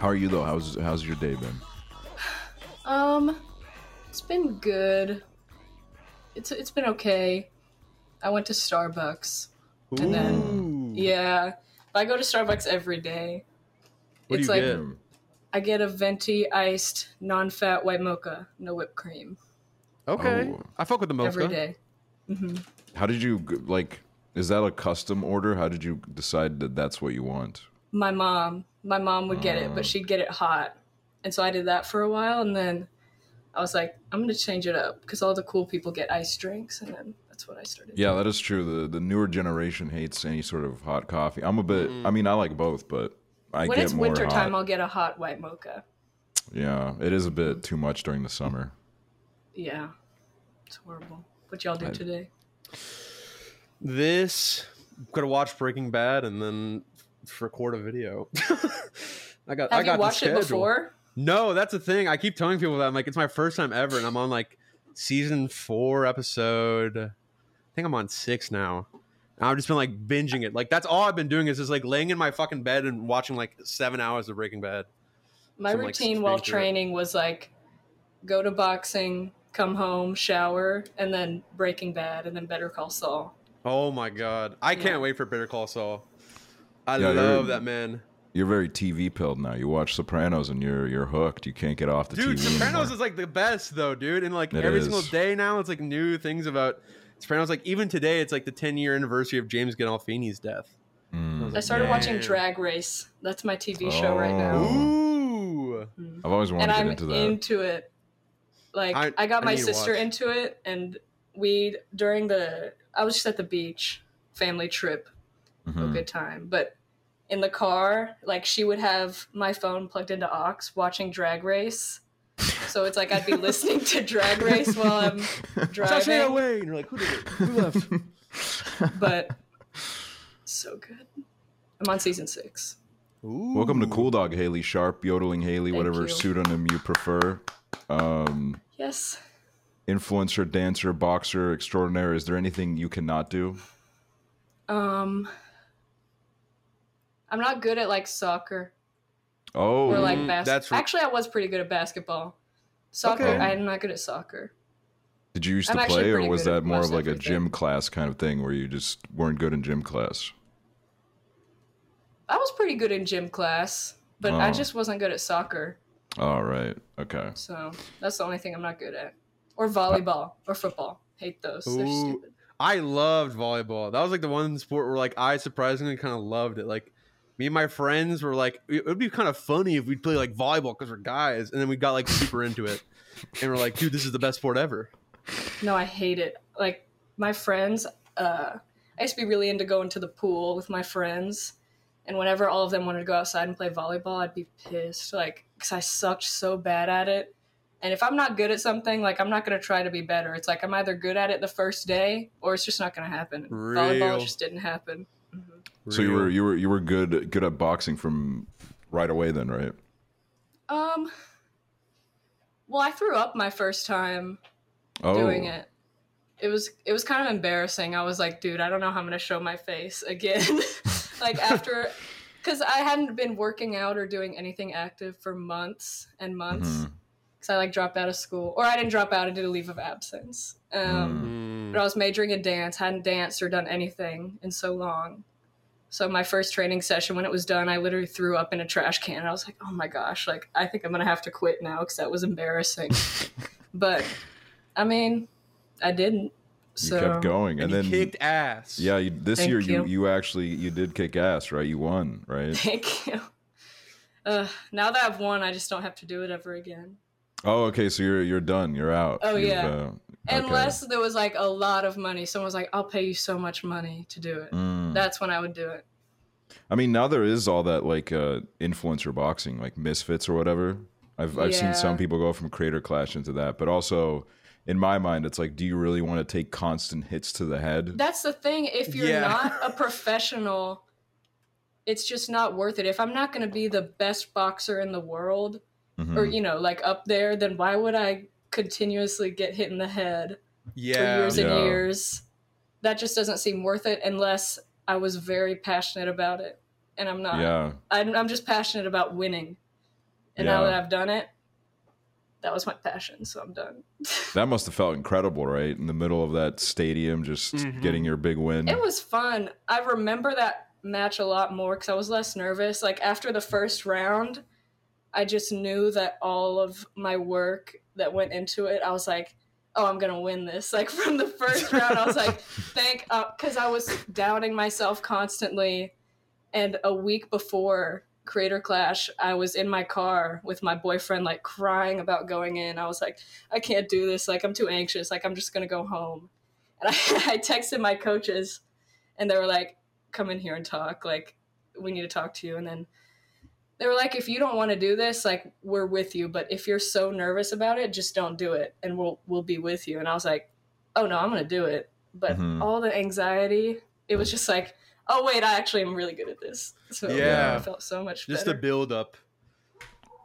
How are you though? How's how's your day been? Um, it's been good. It's it's been okay. I went to Starbucks, and then yeah, I go to Starbucks every day. What do it's you like get? I get a venti iced non-fat white mocha, no whipped cream, Okay, Oh. I fuck with the mocha. every day. How did you like? Is that a custom order? How did you decide that that's what you want? My mom, my mom would get it, but mm. she'd get it hot, and so I did that for a while, and then I was like, I'm gonna change it up because all the cool people get iced drinks, and then that's what I started. Yeah, that is true. The the newer generation hates any sort of hot coffee. I'm a bit. Mm. I mean, I like both, but I when get it's more winter hot. time, I'll get a hot white mocha. Yeah, it is a bit too much during the summer. Yeah, it's horrible. What y'all do I- today? This could have watched Breaking Bad and then f- record a video. I got. I Have got you watched it before? No, that's the thing. I keep telling people that I'm like, it's my first time ever, and I'm on like season four, episode. I think I'm on six now. And I've just been like binging it. Like that's all I've been doing is just like laying in my fucking bed and watching like seven hours of Breaking Bad. My So I'm, like, routine while it. training was like go to boxing, come home, shower, and then Breaking Bad, and then Better Call Saul. Oh my god, I can't wait for Better Call Saul. I Yeah, love that man, You're very TV pilled now. You watch Sopranos and you're you're hooked. You can't get off the dude. TV. Dude, Sopranos anymore. is like the best though, dude. And like It every is. single day now, it's like new things about Sopranos. Like even today, it's like the 10 year anniversary of James Gandolfini's death. Mm. was I started watching Drag Race. That's my TV show right now. Oh. Ooh, I've always wanted and to get I'm into that. into it. Like I- I, got I my sister into it, and we during the I was just at the beach, family trip, a Mhm. good time. But in the car, like she would have my phone plugged into aux, watching Drag Race. So it's like I'd be listening to Drag Race while I'm driving. Sasha driving. Wayne. And you're like, who did it? Who left? But so good. I'm on season six. Ooh. Welcome to Cool Dog Haley Sharpe, yodeling Haley, Thank whatever you. pseudonym you prefer. Um, Yes. influencer, dancer, boxer, extraordinaire. Is there anything you cannot do? Um I'm not good at like soccer Oh, or like Mm, basketball. that's r- Actually, I was pretty good at basketball. Soccer, Okay. I'm not good at soccer. did you used I'm to play, or was that more of most like a gym class kind of thing where you just weren't good in gym class? I was pretty good in gym class, but I Oh. just wasn't good at soccer. All right, okay. So that's the only thing I'm not good at. Or volleyball or football. Hate those. They're stupid. I loved volleyball. That was like the one sport where like I surprisingly kind of loved it. Like me and my friends were like, it would be kind of funny if we'd play like volleyball because we're guys, and then we got like super into it, and we're like, dude, this is the best sport ever. No, I hate it. Like my friends, uh, I used to be really into going to the pool with my friends, and whenever all of them wanted to go outside and play volleyball, I'd be pissed, like because I sucked so bad at it. And if I'm not good at something, like I'm not gonna try to be better. It's like I'm either good at it the first day, or it's just not gonna happen. Volleyball just didn't happen. So you were you were you were good good at boxing from right away then, right? Um. Well, I threw up my first time Oh, doing it. It was it was kind of embarrassing. I was like, dude, I don't know how I'm gonna show my face again. like after, because I hadn't been working out or doing anything active for months and months. Mhm. Because I like dropped out of school, or I didn't drop out. I did a leave of absence. Um, Mm. But I was majoring in dance. Hadn't danced or done anything in so long. So my first training session, when it was done, I literally threw up in a trash can. I was like, "Oh my gosh! Like I think I'm gonna have to quit now because that was embarrassing." but I mean, I didn't. You So kept going, and, and, he then kicked ass. yeah, you, this Thank year you you. you actually you did kick ass, right? You won, right? Thank you. Uh, now that I've won, I just don't have to do it ever again. Oh, okay. So you're you're done. You're out. Oh, You've, yeah. uh, okay. Unless there was like a lot of money. Someone was like, "I'll pay you so much money to do it." Mm. That's when I would do it. I mean, now there is all that like uh, influencer boxing, like Misfits or whatever. I've I've seen some people go from Creator Clash into that, but also in my mind, it's like, do you really want to take constant hits to the head? That's the thing. If you're Yeah. not a professional, it's just not worth it. If I'm not going to be the best boxer in the world, Mhm. or you know, like up there, then why would I continuously get hit in the head for yeah. years Yeah. and years? That just doesn't seem worth it unless I was very passionate about it, and I'm not. yeah, I'm, I'm just passionate about winning. And now that I've done it, that was my passion, so I'm done. That must have felt incredible, right? In the middle of that stadium, just Mhm. getting your big win. It was fun. I remember that match a lot more because I was less nervous. Like after the first round, I just knew that all of my work that went into it, I was like, oh, I'm going to win this. Like from the first round, I was like, thank, uh, up, because I was doubting myself constantly. And a week before Creator Clash, I was in my car with my boyfriend, like crying about going in. I was like, I can't do this. Like, I'm too anxious. Like, I'm just going to go home. And I, I texted my coaches, and they were like, come in here and talk. Like, we need to talk to you. And then they were like, if you don't want to do this, like, we're with you. But if you're so nervous about it, just don't do it, and we'll we'll be with you. And I was like, oh no, I'm gonna do it. But Mhm. all the anxiety, it was just like, oh wait, I actually am really good at this. So Yeah. I felt so much Just the build up.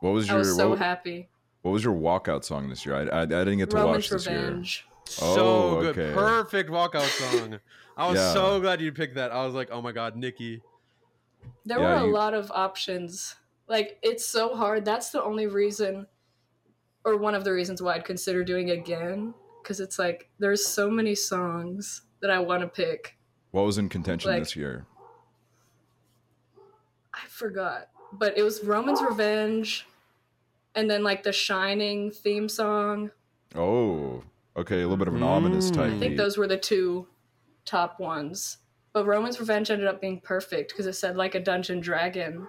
what was I your was so what, happy. what was your walkout song this year? I, I, I didn't get to Roman's watch this year. Revenge. So Oh, good. okay. Perfect walkout song. I was Yeah. so glad you picked that. I was like, oh my god, Nicki. There Yeah, were a you- lot of options. Like it's so hard. That's the only reason, or one of the reasons why I'd consider doing it again. Because it's like there's so many songs that I want to pick. What was in contention Like- this year? I forgot, but it was Roman's Revenge, and then like the Shining theme song. Oh, okay, a little bit of an ominous Mm. type. I think beat. those were the two top ones. But Roman's Revenge ended up being perfect because it said like a dungeon dragon.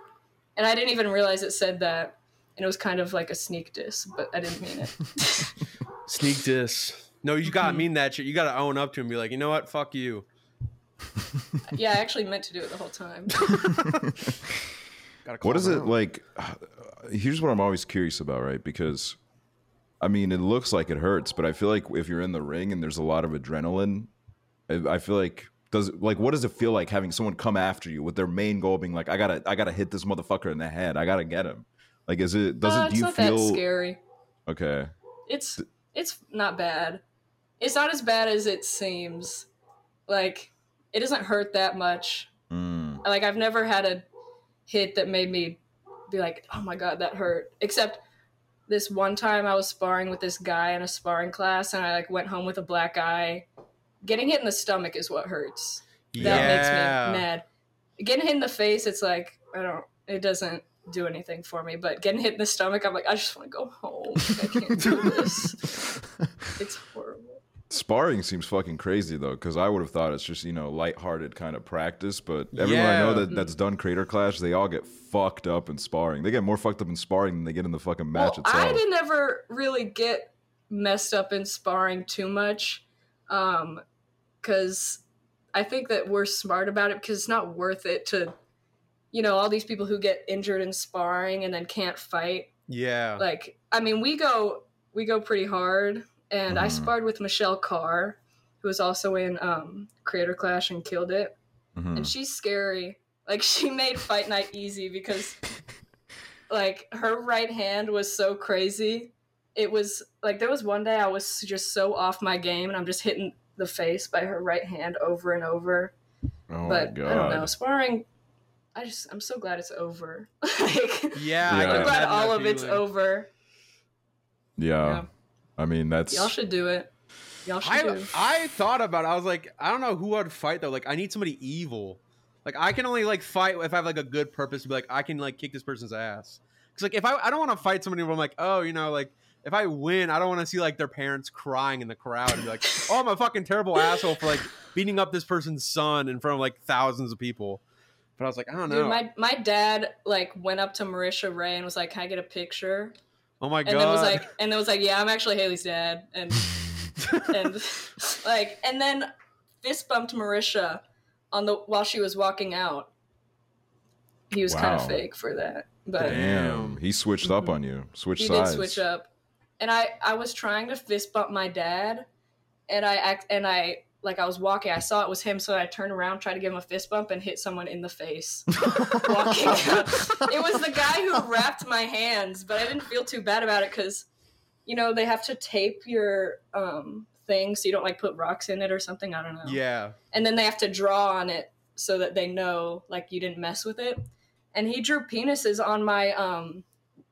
And I didn't even realize it said that. And it was kind of like a sneak diss, but I didn't mean it. Sneak diss. No, you gotta Mhm. mean that shit. You gotta own up to him and be like, you know what? Fuck you. yeah, I actually meant to do it the whole time. What is it out. like? Here's what I'm always curious about, right? Because, I mean, it looks like it hurts, but I feel like if you're in the ring and there's a lot of adrenaline, I I feel like does like what does it feel like having someone come after you with their main goal being like, I gotta, I gotta hit this motherfucker in the head, I gotta get him. Like, is it? Does Uh, it? Do you feel? scary. Okay. It's it's not bad. It's not as bad as it seems. Like it doesn't hurt that much. Mm. Like I've never had a hit that made me be like, "Oh my god, that hurt." Except this one time I was sparring with this guy in a sparring class and I like went home with a black eye. Getting hit in the stomach is what hurts. That makes me mad. Getting hit in the face, it's like, I don't it doesn't do anything for me, but getting hit in the stomach, I'm like, I just want to go home. I can't do this. It's horrible. Sparring seems fucking crazy though, because I would have thought it's just you know lighthearted kind of practice, but everyone I know that that's done Creator Clash, they all get fucked up in sparring. They get more fucked up in sparring than they get in the fucking match well, itself. I didn't ever really get messed up in sparring too much, um, because I think that we're smart about it because it's not worth it to, you know, all these people who get injured in sparring and then can't fight. Yeah. Like, I mean, we go we go pretty hard, and I Mhm. sparred with Michelle Khare, who was also in um, Creator Clash and killed it. Mhm. and she's scary. Like she made fight night easy because like her right hand was so crazy. It was like there was one day I was just so off my game and I'm just hitting the face by her right hand over and over. oh but my I don't know, sparring I just I'm so glad it's over. like yeah. Yeah. I can I'm glad all that of it's over. Yeah. Yeah. I mean that's Y'all should do it. Y'all should I do. I thought about it. I was like, I don't know who I'd fight though. Like, I need somebody evil. Like, I can only like fight if I have like a good purpose to be like, I can like kick this person's ass. Because like, if I I don't want to fight somebody where I'm like, oh, you know, like if I win, I don't want to see like their parents crying in the crowd and be like, oh, I'm a fucking terrible asshole for like beating up this person's son in front of like thousands of people. But I was like, I don't know. Dude, my my dad like went up to Marisha Ray and was like, "Can I get a picture?" oh my god! And god. then was like, and then was like, "Yeah, I'm actually Haley's dad." And and like and then fist bumped Marisha on the while she was walking out. He was kind of fake for that, but Damn. He switched up Mhm. on you. Switched he sides. He did switch up. And I I was trying to fist bump my dad, and I act and I like I was walking. I saw it was him, so I turned around, tried to give him a fist bump, and hit someone in the face. walking out. It was the guy who wrapped my hands, but I didn't feel too bad about it because, you know, they have to tape your um thing so you don't like put rocks in it or something. I don't know. yeah. And then they have to draw on it so that they know like you didn't mess with it. And he drew penises on my um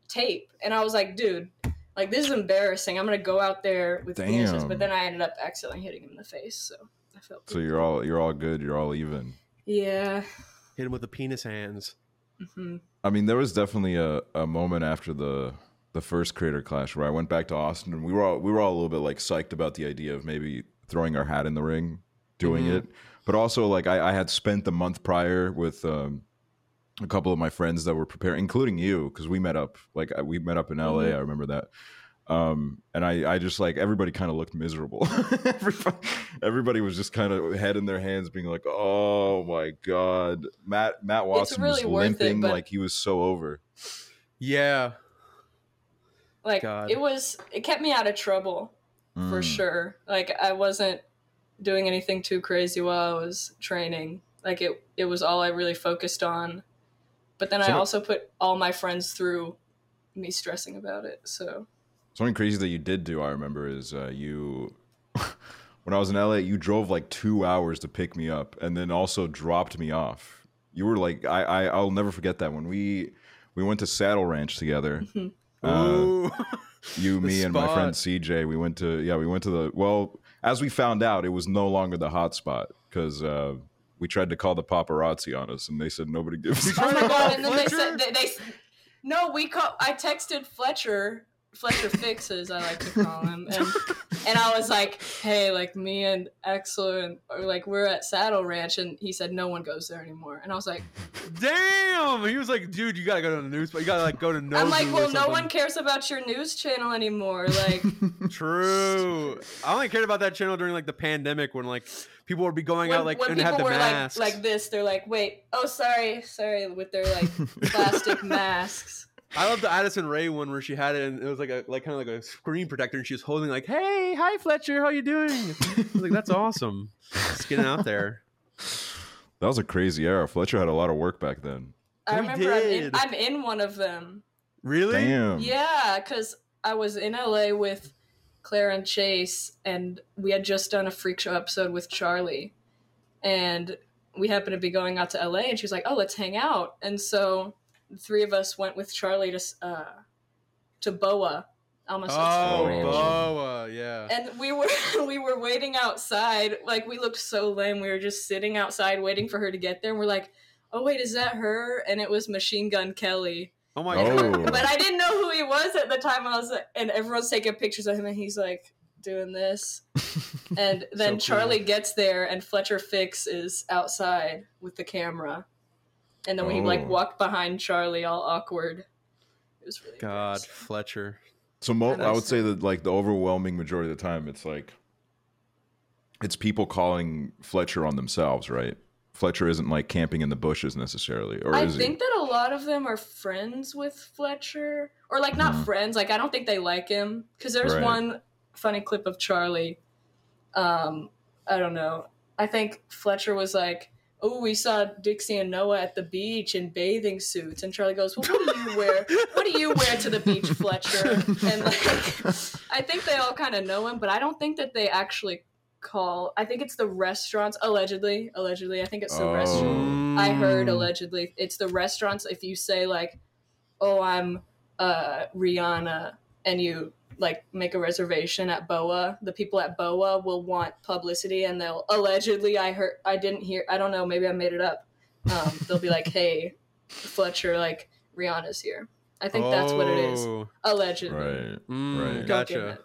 tape, and I was like, dude, like this is embarrassing. I'm gonna go out there with penises, Damn. but then I ended up accidentally hitting him in the face, so I felt. So you're all you're all good. You're all even. Yeah. Hit him with the penis hands. hmm I mean, there was definitely a, a moment after the the first creator clash where I went back to Austin and we were all we were all a little bit like psyched about the idea of maybe throwing our hat in the ring, doing Mhm. it. But also like I, I had spent the month prior with um, a couple of my friends that were preparing, including you, because we met up like we met up in LA. Mhm. I remember that. Um, and I, I just like everybody kind of looked miserable. everybody, everybody was just kind of head in their hands, being like, "Oh my god!" Matt Matt Watson really was worth it, limping but- like he was so over. Yeah. Like God. it was, it kept me out of trouble for Mm. sure. Like I wasn't doing anything too crazy while I was training. Like it, it was all I really focused on. But then I also put all my friends through me stressing about it. So Something crazy that you did do, I remember, is uh, you. when I was in LA, you drove like two hours to pick me up, and then also dropped me off. You were like, I, I I'll never forget that when we we went to Saddle Ranch together. Uh, you, The me, and my friend. CJ. We went to yeah, we went to the well. As we found out, it was no longer the hot spot because uh, we tried to call the paparazzi on us, and they said nobody gives. You a tried oh my god! And then they said they, they no, we call. I texted Fletcher. Fletcher fixes, I like to call him, and and I was like, hey, like me and Exler and or like we're at Saddle Ranch, and he said no one goes there anymore, and I was like, Damn. He was like, dude, you gotta go to the news, but you gotta like go to no. I'm like, well, no one cares about your news channel anymore, like. True. I only cared about that channel during like the pandemic when like people would be going when, out like when and people have the were masks. like like this, they're like, "Wait, oh sorry, sorry," with their like plastic masks. I love the Addison Rae one where she had it and it was like a like kind of like a screen protector and she was holding like, "Hey, hi Fletcher, how you doing?" I was like, "That's awesome." Just getting out there. That was a crazy era. Fletcher had a lot of work back then. I We remember I'm in. I'm in one of them. Really? Damn. Yeah, because I was in LA with Claire and Chase, and we had just done a freak show episode with Charli, and we happened to be going out to LA, and she was like, "Oh, let's hang out," and so the three of us went with Charli to uh, to Boa, almost Oh, Boa, yeah. and we were we were waiting outside like we looked so lame we were just sitting outside waiting for her to get there and we're like oh wait is that her and it was machine gun kelly Oh my Oh. god. but i didn't know who he was at the time i was like and everyone's taking pictures of him and he's like doing this and then cool. charli gets there and fletcher fix is outside with the camera and then we like Oh. walked behind charli all awkward it was really God. Fletcher. So mo- I I would say that like the overwhelming majority of the time, it's like it's people calling Fletcher on themselves, right? Fletcher isn't like camping in the bushes necessarily, or I is think that a lot of them are friends with Fletcher, or like not Mhm. friends. Like I don't think they like him because there's Right. one funny clip of Charli. Um, I don't know. I think Fletcher was like, "Oh, we saw Dixie and Noah at the beach in bathing suits," and Charli goes, "Well, what do you wear? What do you wear to the beach, Fletcher?" And like, I think they all kind of know him, but I don't think that they actually call. I think it's the restaurants allegedly. Allegedly, I think it's the Oh. restaurant. I heard Mm. allegedly it's the restaurants. If you say like, "Oh, I'm uh, Rihanna," and you like make a reservation at Boa, the people at Boa will want publicity, and they'll allegedly. I heard. I didn't hear. I don't know. Maybe I made it up. Um, they'll be like, "Hey, Fletcher, like Rihanna's here." I think that's what it is. Oh. Allegedly. right. Mm, Right. Gotcha.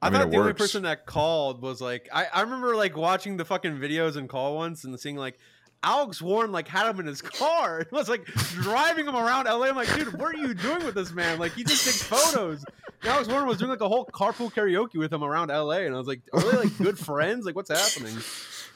I, I mean, thought it the only person that called was like I, I remember like watching the fucking videos and call once and seeing like Alex Warren like had him in his car. It was like driving him around LA. I'm like, dude, what are you doing with this man? Like he just takes photos. And Alex Warren was doing like a whole carpool karaoke with him around LA, and I was like, are they like good friends? Like what's happening?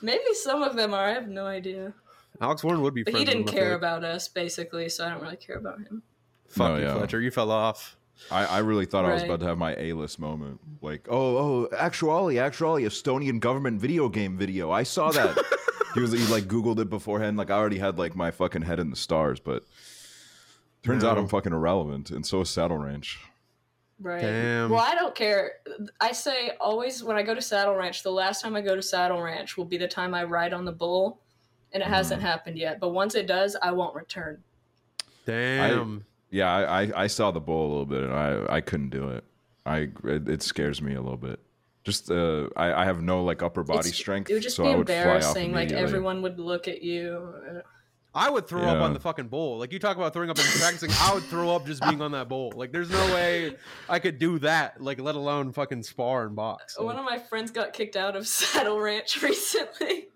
Maybe some of them are. I have no idea. Alex Warren would be. But he friends with didn't him, care like. about us, basically, so I don't really care about him. Fuck No, you, yeah. Fletcher. You fell off. I, I really thought I was about to have my A list moment. Like, oh, oh, actually, actually, Estonian government video game video. I saw that. he was he like Googled it beforehand. Like I already had like my fucking head in the stars, but turns out I'm fucking irrelevant, and so is Saddle Ranch. Right. Damn. Well, I don't care. I say always when I go to Saddle Ranch, the last time I go to Saddle Ranch will be the time I ride on the bull, and it hasn't Mm. happened yet. But once it does, I won't return. Damn. yeah, I, I I saw the bull a little bit, and I I couldn't do it. I it, it scares me a little bit. Just uh, I I have no like upper body It's- strength, It would just so be I would fly off embarrassing. Like everyone would look at you. I would throw up on the fucking bowl. Like you talk about throwing up and practicing, I would throw up just being on that bowl. Like there's no way I could do that. Like let alone fucking spar and box. One of my friends got kicked out of Saddle Ranch recently.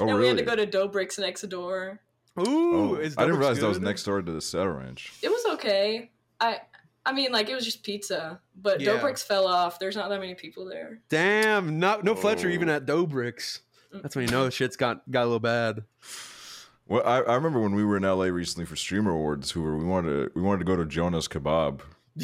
Oh, and we had to go to Dobrik's next door. Ooh, Oh, is I didn't Dobrik's realize that was next door to the Saddle Ranch. It was okay. I I mean like it was just pizza. But Yeah. Dobrik's fell off. There's not that many people there. Damn, no, no Fletcher Oh. even at Dobrik's. That's when you know shit's got got a little bad. Well, I, I remember when we were in LA recently for Streamer Awards, who were we wanted to we wanted to go to Jonah's Kebab.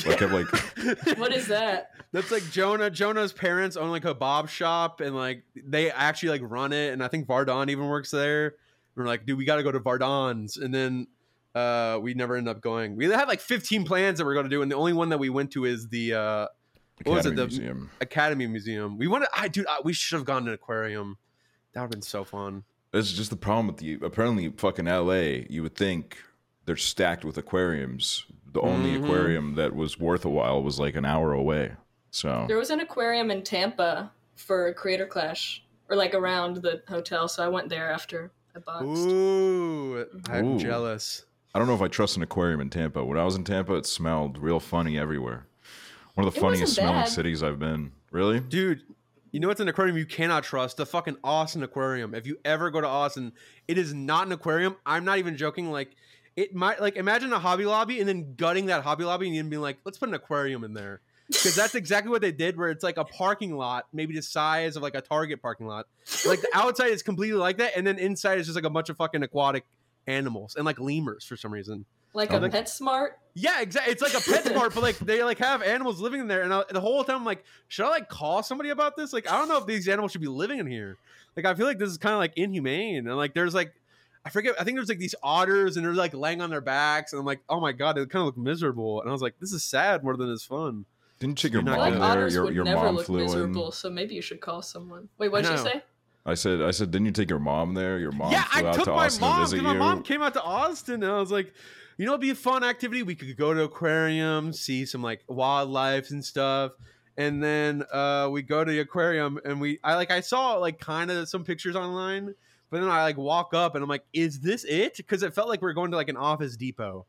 Like kept like What is that? That's like Jonah. Jonah's parents own like a kebab shop, and like they actually like run it. And I think Vardon even works there. we're like, dude, we got to go to Vardon's, and then uh, we never end up going. We had like 15 plans that we are going to do, and the only one that we went to is the uh, What was it, Academy the- Museum. Academy Museum. We wanted, I dude, I, we should have gone to an aquarium. That would have been so fun. That's just the problem with the apparently fucking LA. You would think they're stacked with aquariums. The only Mhm. aquarium that was worth a while was like an hour away. So There was an aquarium in Tampa for Creator Clash, or like around the hotel. So I went there after I boxed. Ooh, I'm Ooh. jealous. I don't know if I trust an aquarium in Tampa. When I was in Tampa, it smelled real funny everywhere. One of the It funniest smelling bad. cities I've been. Really? Dude, you know what's an aquarium you cannot trust? The fucking Austin Aquarium. If you ever go to Austin, it is not an aquarium. I'm not even joking. Like, it might, like, imagine a Hobby Lobby and then gutting that Hobby Lobby and then being like, let's put an aquarium in there. Because that's exactly what they did, where it's like a parking lot, maybe the size of like a Target parking lot. Like, the outside is completely like that, and then inside is just like a bunch of fucking aquatic animals and like lemurs for some reason. Like Oh, a like- PetSmart. Yeah, exactly. It's like a pet smart, but like they like have animals living in there, and I, the whole time I'm like, should I like call somebody about this? Like, I don't know if these animals should be living in here. Like, I feel like this is kind of like inhumane, and like there's like, I forget, I think there's like these otters, and they're like laying on their backs, and I'm like, oh my god, they kind of look miserable, and I was like, this is sad more than it's fun. Didn't you take your mom like gonna- there? Your, your never mom look flew miserable, in. so maybe you should call someone. Wait, what did you say? I said, I said, didn't you take your mom there? Your mom yeah, flew I out took to my Austin mom to because visit my you. mom came out to Austin, and I was like, you know, it'd be a fun activity. We could go to aquarium, see some like wildlife and stuff, and then uh, we go to the aquarium, and we I like I saw like kind of some pictures online, but then I like walk up, and I'm like, is this it? Because it felt like we are going to like an Office Depot.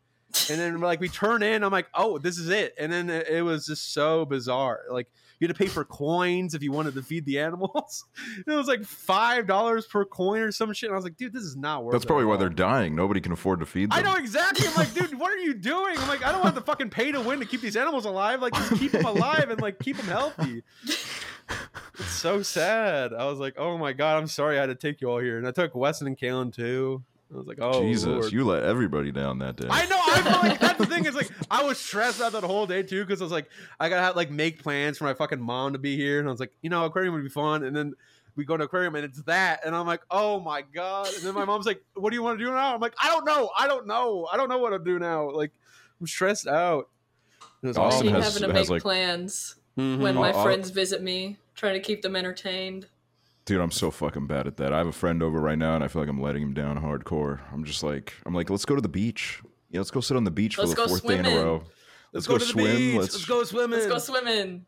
And then like we turn in, I'm like, oh, this is it. And then it, it was just so bizarre. Like you had to pay for coins if you wanted to feed the animals. it was like five dollars per coin or some shit. And I was like, dude, this is not worth. That's probably why all. they're dying. Nobody can afford to feed them. I know exactly. I'm like, dude, what are you doing? I'm like, I don't want to fucking pay to win to keep these animals alive. Like, just keep them alive and like keep them healthy. It's so sad. I was like, oh my god, I'm sorry I had to take you all here, and I took Weston and Kalen too. I was like, oh Jesus, Lord. you let everybody down that day. I know. I feel like that's the thing is like I was stressed out that whole day too because I was like I gotta have, like make plans for my fucking mom to be here, and I was like, you know, aquarium would be fun, and then we go to aquarium and it's that, and I'm like, oh my god, and then my mom's like, what do you want to do now? I'm like, I don't know, I don't know, I don't know what to do now. Like I'm stressed out. It was Austin awesome. keep has- having to has, make like- plans Mhm. when my I'll- I'll- friends visit me, trying to keep them entertained. Dude, I'm so fucking bad at that. I have a friend over right now, and I feel like I'm letting him down hardcore. I'm just like, I'm like, let's go to the beach. Yeah, let's go sit on the beach Let's for the go fourth day in a row. Let's, Let's go, go to the swim, beach. let's- Let's, go swimming. Let's go swimming.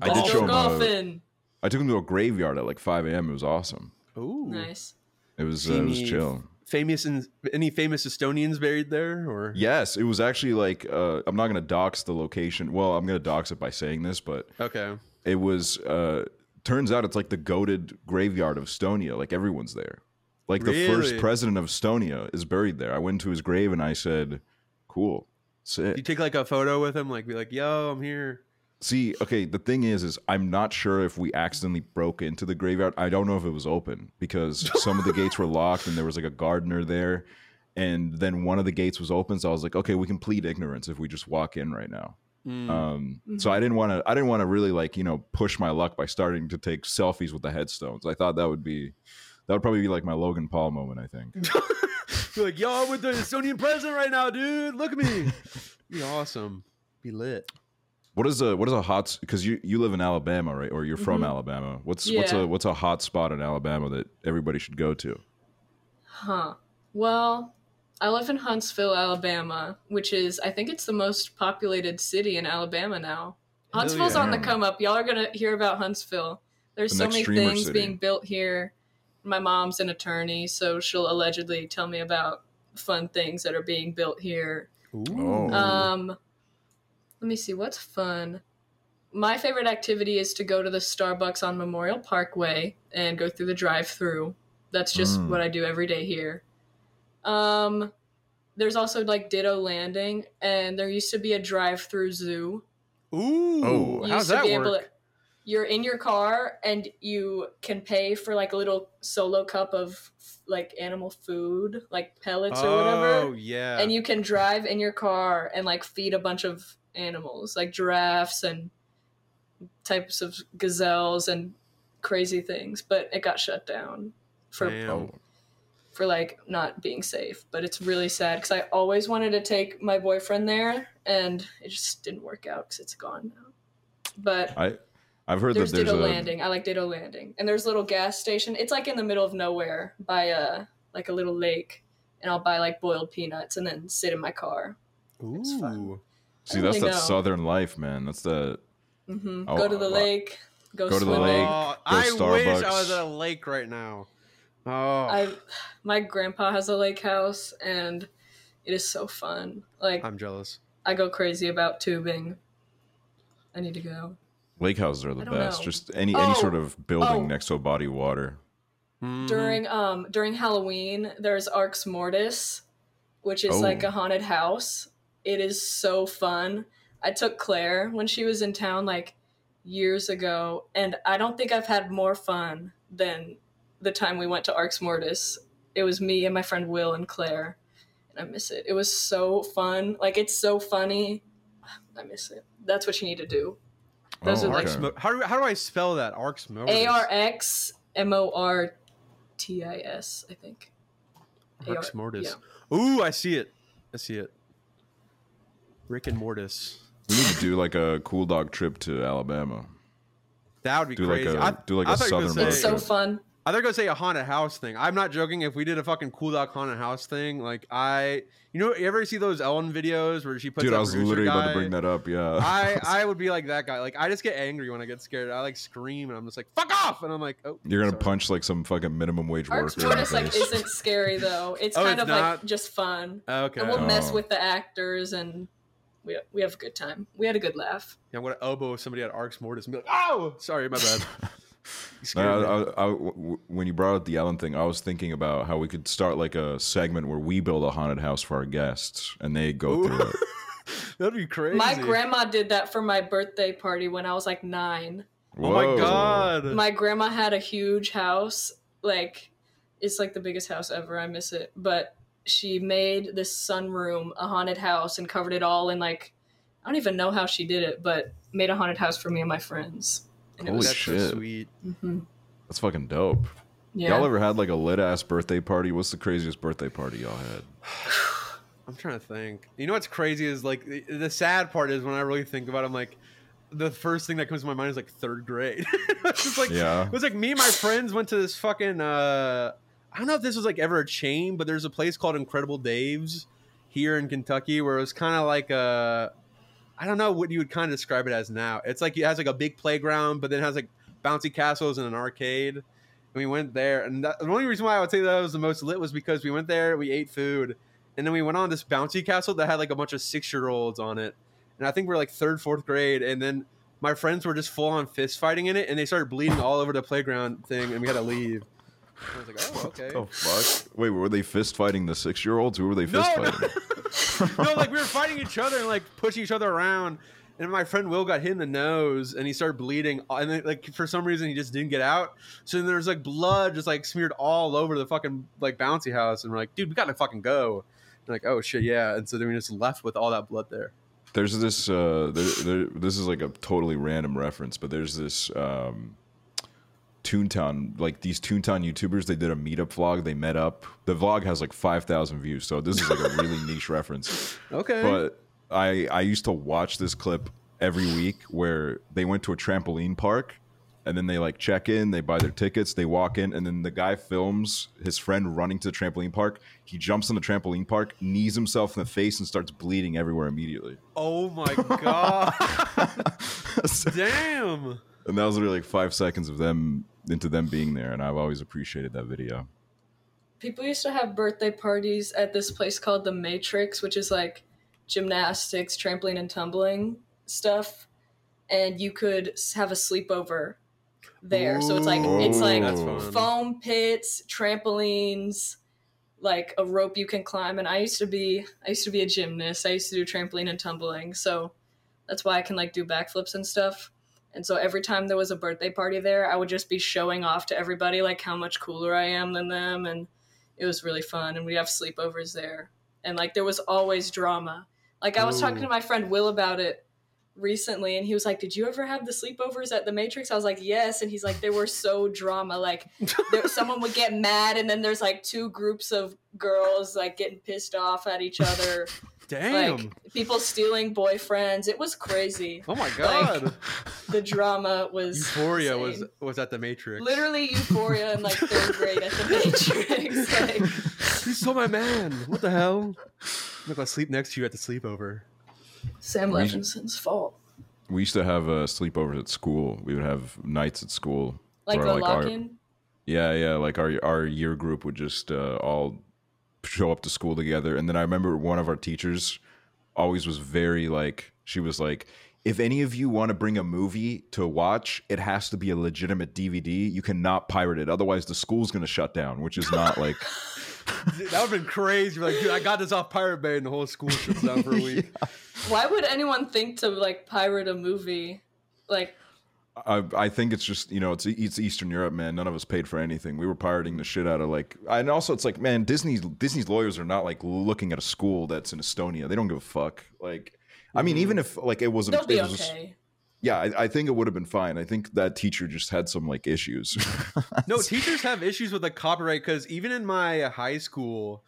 I did Let's show him. A, golfing. I took him to a graveyard at like 5 a.m. It was awesome. Ooh, Nice. It was uh, it was chill. Famous and any famous Estonians buried there, or Yes, it was actually like uh, I'm not gonna dox the location. Well, I'm gonna dox it by saying this, but okay. it was. Uh, turns out it's like the goaded graveyard of Estonia. Like everyone's there. Like the first president of Estonia is buried there. I went to his grave and I said, "Cool, sick." You take like a photo with him, like be like, "Yo, I'm here." See, okay, the thing is, is I'm not sure if we accidentally broke into the graveyard. I don't know if it was open because some of the gates were locked and there was like a gardener there. And then one of the gates was open, so I was like, okay, we can plead ignorance if we just walk in right now. Mm. Um, so I didn't want to, I didn't want to really like, you know, push my luck by starting to take selfies with the headstones. I thought that would be, that would probably be like my Logan Paul moment. I think. You're like, yo, I'm with the Estonian president right now, dude. Look at me. Be awesome. Be lit. What is a what is a hot? Because you you live in Alabama, right? Or you're from Mhm. Alabama. What's what's a what's a hot spot in Alabama that everybody should go to? Huh. Well, I live in Huntsville, Alabama, which is I think it's the most populated city in Alabama now. Huntsville's yeah. on the come up. Y'all are gonna hear about Huntsville. There's The so many things city. being built here. My mom's an attorney, so she'll allegedly tell me about fun things that are being built here. Oh. Um, let me see what's fun. My favorite activity is to go to the Starbucks on Memorial Parkway and go through the drive-through. That's just Mm. what I do every day here. Um, there's also like Ditto Landing, and there used to be a drive-through zoo. Ooh, Oh. You how's used to that be able work? to. You're in your car and you can pay for like a little solo cup of like animal food, like pellets or whatever Oh yeah, and you can drive in your car and like feed a bunch of animals like giraffes and types of gazelles and crazy things but it got shut down for Damn. Oh. For like not being safe but it's really sad because i always wanted to take my boyfriend there and it just didn't work out because it's gone now but I I've heard there's that there's Ditto a Landing. I like Ditto Landing, and there's a little gas station. It's like in the middle of nowhere by a like a little lake, and I'll buy like boiled peanuts and then sit in my car. It's fun. Ooh, see that's really that know. southern life, man. That's the hmm Oh, go to the uh, lake. Go, go to the swimming. lake. Oh, go I wish I was at a lake right now. Oh, I, my grandpa has a lake house, and it is so fun. Like I'm jealous. I go crazy about tubing. I need to go. lake houses are the best. know. Just any any Oh, sort of building oh. next to a body of water. Mhm. during um during Halloween there's Arx Mortis, which is Oh. like a haunted house. It is so fun. I took Claire when she was in town like years ago, and I don't think I've had more fun than the time we went to Arx Mortis. It was me and my friend Will and Claire, and I miss it. It was so fun. Like it's so funny. I miss it. That's what you need to do. Those Oh, are like Arx okay. Mo- how do how do I spell that? Arx Mortis. A R X M O R T I S, I think. Arx AR Mortis. Ooh, I see it. I see it. Rick and Mortis. We need to do like a cool dog trip to Alabama. That would be Do like crazy. a- I, do like I a thought you were southern gonna road It's so fun. I thought I was gonna say a haunted house thing. I'm not joking. If we did a fucking cool dog haunted house thing, like I, you know, you ever see those Ellen videos where she puts Dude, I was producer literally about to bring that up. Yeah. I I would be like that guy. Like I just get angry when I get scared. I like scream and I'm just like fuck off, and I'm like oh. You're gonna sorry. punch like some fucking minimum wage Arx worker in Mortis like isn't scary though. It's Oh, kind it's of not? like just fun. Okay. And we'll mess Oh. with the actors and we we have a good time. We had a good laugh. Yeah, I'm gonna elbow somebody at Arx Mortis and be like, oh, sorry, my bad. You scared No, me. I, I, I- w- when you brought up the Ellen thing, I was thinking about how we could start like a segment where we build a haunted house for our guests and they go Ooh. through it. That'd be crazy. My grandma did that for my birthday party when I was like nine. Oh my god. My grandma had a huge house, like it's like the biggest house ever. I miss it. But she made this sunroom a haunted house and covered it all in like I don't even know how she did it, but made a haunted house for me and my friends. And it Holy was That's so shit. sweet. mhm. That's fucking dope. yeah. Y'all ever had like a lit ass birthday party? What's the craziest birthday party y'all had? I'm trying to think. You know what's crazy is like the, the sad part is when I really think about it, I'm like the first thing that comes to my mind is like third grade. it's just like Yeah. it was like me and my friends went to this fucking uh I don't know if this was like ever a chain, but there's a place called Incredible Dave's here in Kentucky where it was kind of like a I don't know what you would kind of describe it as now. It's like it has like a big playground, but then it has like bouncy castles and an arcade. And we went there, and that, the only reason why I would say that was the most lit was because we went there, we ate food, and then we went on this bouncy castle that had like a bunch of six year olds on it. And I think we are like third, fourth grade, and then my friends were just full on fist fighting in it, and they started bleeding all over the playground thing, and we had to leave. I was like, oh, okay. Oh fuck! Wait, were they fist fighting the six year olds? Who were they fist no. fighting? no, like we were fighting each other and like pushing each other around. And my friend Will got hit in the nose and he started bleeding. And then, like for some reason he just didn't get out. So then there's like blood just like smeared all over the fucking like bouncy house. And we're like, dude, we gotta fucking go. And like, oh shit, yeah. And so then we just left with all that blood there. There's this. Uh, there, there, this is like a totally random reference, but there's this. Um, Toontown, like these Toontown YouTubers, they did a meetup vlog. They met up. The vlog has like five thousand views, so this is like a really niche reference. Okay. But I I used to watch this clip every week where they went to a trampoline park and then they like check in, they buy their tickets, they walk in, and then the guy films his friend running to the trampoline park. He jumps on the trampoline park, knees himself in the face, and starts bleeding everywhere immediately. Oh my god! Damn. And that was literally like five seconds of them into them being there, and I've always appreciated that video. People used to have birthday parties at this place called the Matrix, which is like gymnastics, trampoline, and tumbling stuff. And you could have a sleepover there. so it's like it's like foam pits, trampolines, like a rope you can climb. And I used to be I used to be a gymnast. I used to do trampoline and tumbling. So that's why I can like do backflips and stuff. And so every time there was a birthday party there, I would just be showing off to everybody like how much cooler I am than them and it was really fun and we'd have sleepovers there. And like there was always drama. Like I was talking to my friend Will about it recently and he was like, "Did you ever have the sleepovers at the Matrix?" I was like, "Yes." And he's like, "They were so drama. Like there, someone would get mad and then there's like two groups of girls like getting pissed off at each other, Damn. like people stealing boyfriends. It was crazy. oh my god. The drama was Euphoria was insane. was at the Matrix. literally Euphoria in like third grade at the Matrix. like, You stole my man. What the hell? Look, I'm sleep next to you at the sleepover. Sam We- Levinson's fault. We used to have uh, sleepovers at school. We would have nights at school. Like where, the our- lock-in. Yeah, yeah. Like our our year group would just uh, all show up to school together, and then I remember one of our teachers always was very like she was like, if any of you want to bring a movie to watch, it has to be a legitimate DVD. You cannot pirate it, otherwise the school's gonna shut down. Which is not like that would have been crazy. Like, dude, I got this off Pirate Bay, and the whole school shuts down for a week. Why would anyone think to like pirate a movie? Like I, I think it's just you know it's it's Eastern Europe, man. None of us paid for anything. We were pirating the shit out of like, and also it's like, man, Disney's Disney's lawyers are not like looking at a school that's in Estonia. They don't give a fuck. Like, I mean, even mm-hmm. if like it wasn't, they'll be it was- okay. yeah, I, I think it would have been fine. I think that teacher just had some like issues. No, teachers have issues with the copyright because even in my high school,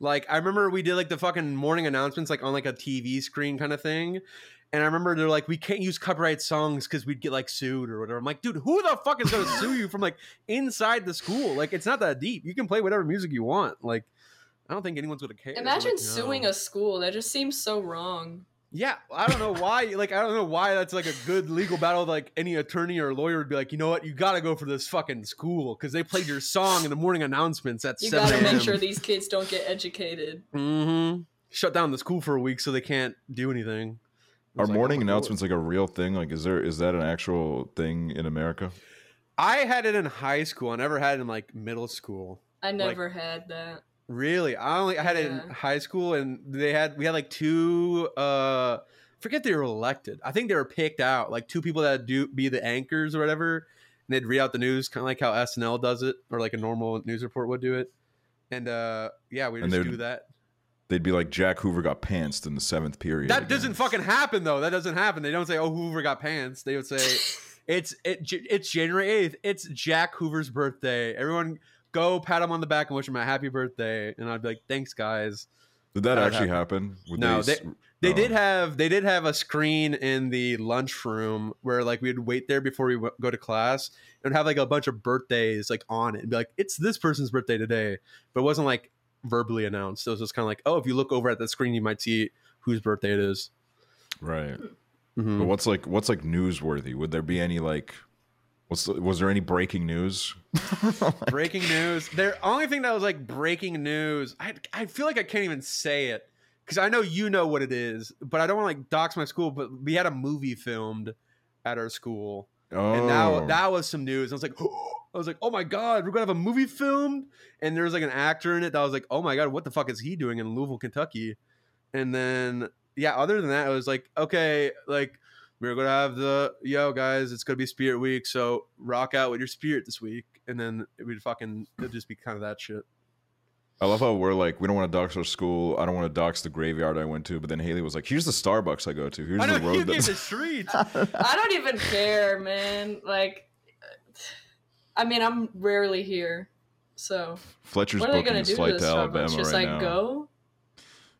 like I remember we did like the fucking morning announcements like on like a TV screen kind of thing. And I remember they're like, we can't use copyright songs because we'd get like sued or whatever. I'm like, dude, who the fuck is gonna sue you from like inside the school? Like, it's not that deep. You can play whatever music you want. Like, I don't think anyone's gonna care. Imagine like, suing no. a school. That just seems so wrong. Yeah, I don't know why. Like, I don't know why that's like a good legal battle. Like, any attorney or lawyer would be like, you know what, you got to go for this fucking school because they played your song in the morning announcements at You seven gotta make sure these kids don't get educated. Mm-hmm. Shut down the school for a week so they can't do anything. I Are like, morning oh my announcements like a real thing? Like, is there is that an actual thing in America? I had it in high school. I never had it in like middle school. I never had that. Really, I only I had it in high school, and they had we had like two. uh Forget they were elected. I think they were picked out, like two people that do be the anchors or whatever, and they'd read out the news, kind of like how SNL does it, or like a normal news report would do it. And uh yeah, we just do that. They'd be like Jack Hoover got pantsed in the seventh period. That again. doesn't fucking happen though. That doesn't happen. They don't say, "Oh, Hoover got pants." They would say, "It's it, it's January eighth. It's Jack Hoover's birthday. Everyone go pat him on the back and wish him a happy birthday." And I'd be like, "Thanks, guys." Did that That actually happen? Would No, s- They Oh. did have they did have a screen in the lunchroom where like we'd wait there before we w- go to class and have like a bunch of birthdays like on it and be like, "It's this person's birthday today," but it wasn't like verbally announced. It was just kind of like, "Oh, if you look over at the screen, you might see whose birthday it is." right. Mhm. But what's like what's like newsworthy? Would there be any like what's the, was there any breaking news? breaking news. The only thing that was like breaking news, I I feel like I can't even say it because I know you know what it is, but I don't want to like dox my school. But we had a movie filmed at our school, Oh, and now oh. that was some news. I was like, I was like, oh my god, we're gonna have a movie filmed, and there was like an actor in it that was like, oh my god, what the fuck is he doing in Louisville, Kentucky? And then yeah, other than that, it was like, okay, like. We're gonna have the yo guys. It's gonna be Spirit Week, so rock out with your spirit this week, and then it would fucking it'd just be kind of that shit. I love how we're like we don't want to dox our school. I don't want to dox the graveyard I went to. But then Haley was like, "Here's the Starbucks I go to. Here's I know the you road gave that's the street. I don't even care, man. Like, I mean, I'm rarely here, so Fletcher's what are they booking gonna do to flight this to Starbucks? Alabama Just right like now. go?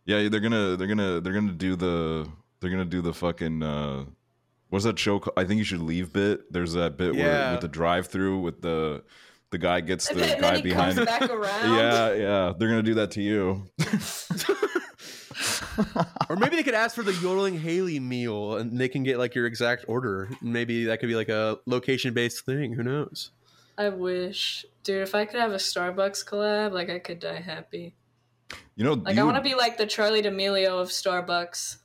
Yeah, they're gonna they're gonna they're gonna do the they're gonna do the fucking uh what's that show? Called? I think you should leave. Bit. There's that bit where with the drive-through with the the guy gets And the then, guy he behind. comes back around. Yeah, yeah. They're gonna do that to you. Or maybe they could ask for the yodeling Haley meal, and they can get like your exact order. Maybe that could be like a location-based thing. Who knows? I wish, dude. If I could have a Starbucks collab, like I could die happy. You know, Like you I want to be like the Charli D'Amelio of Starbucks.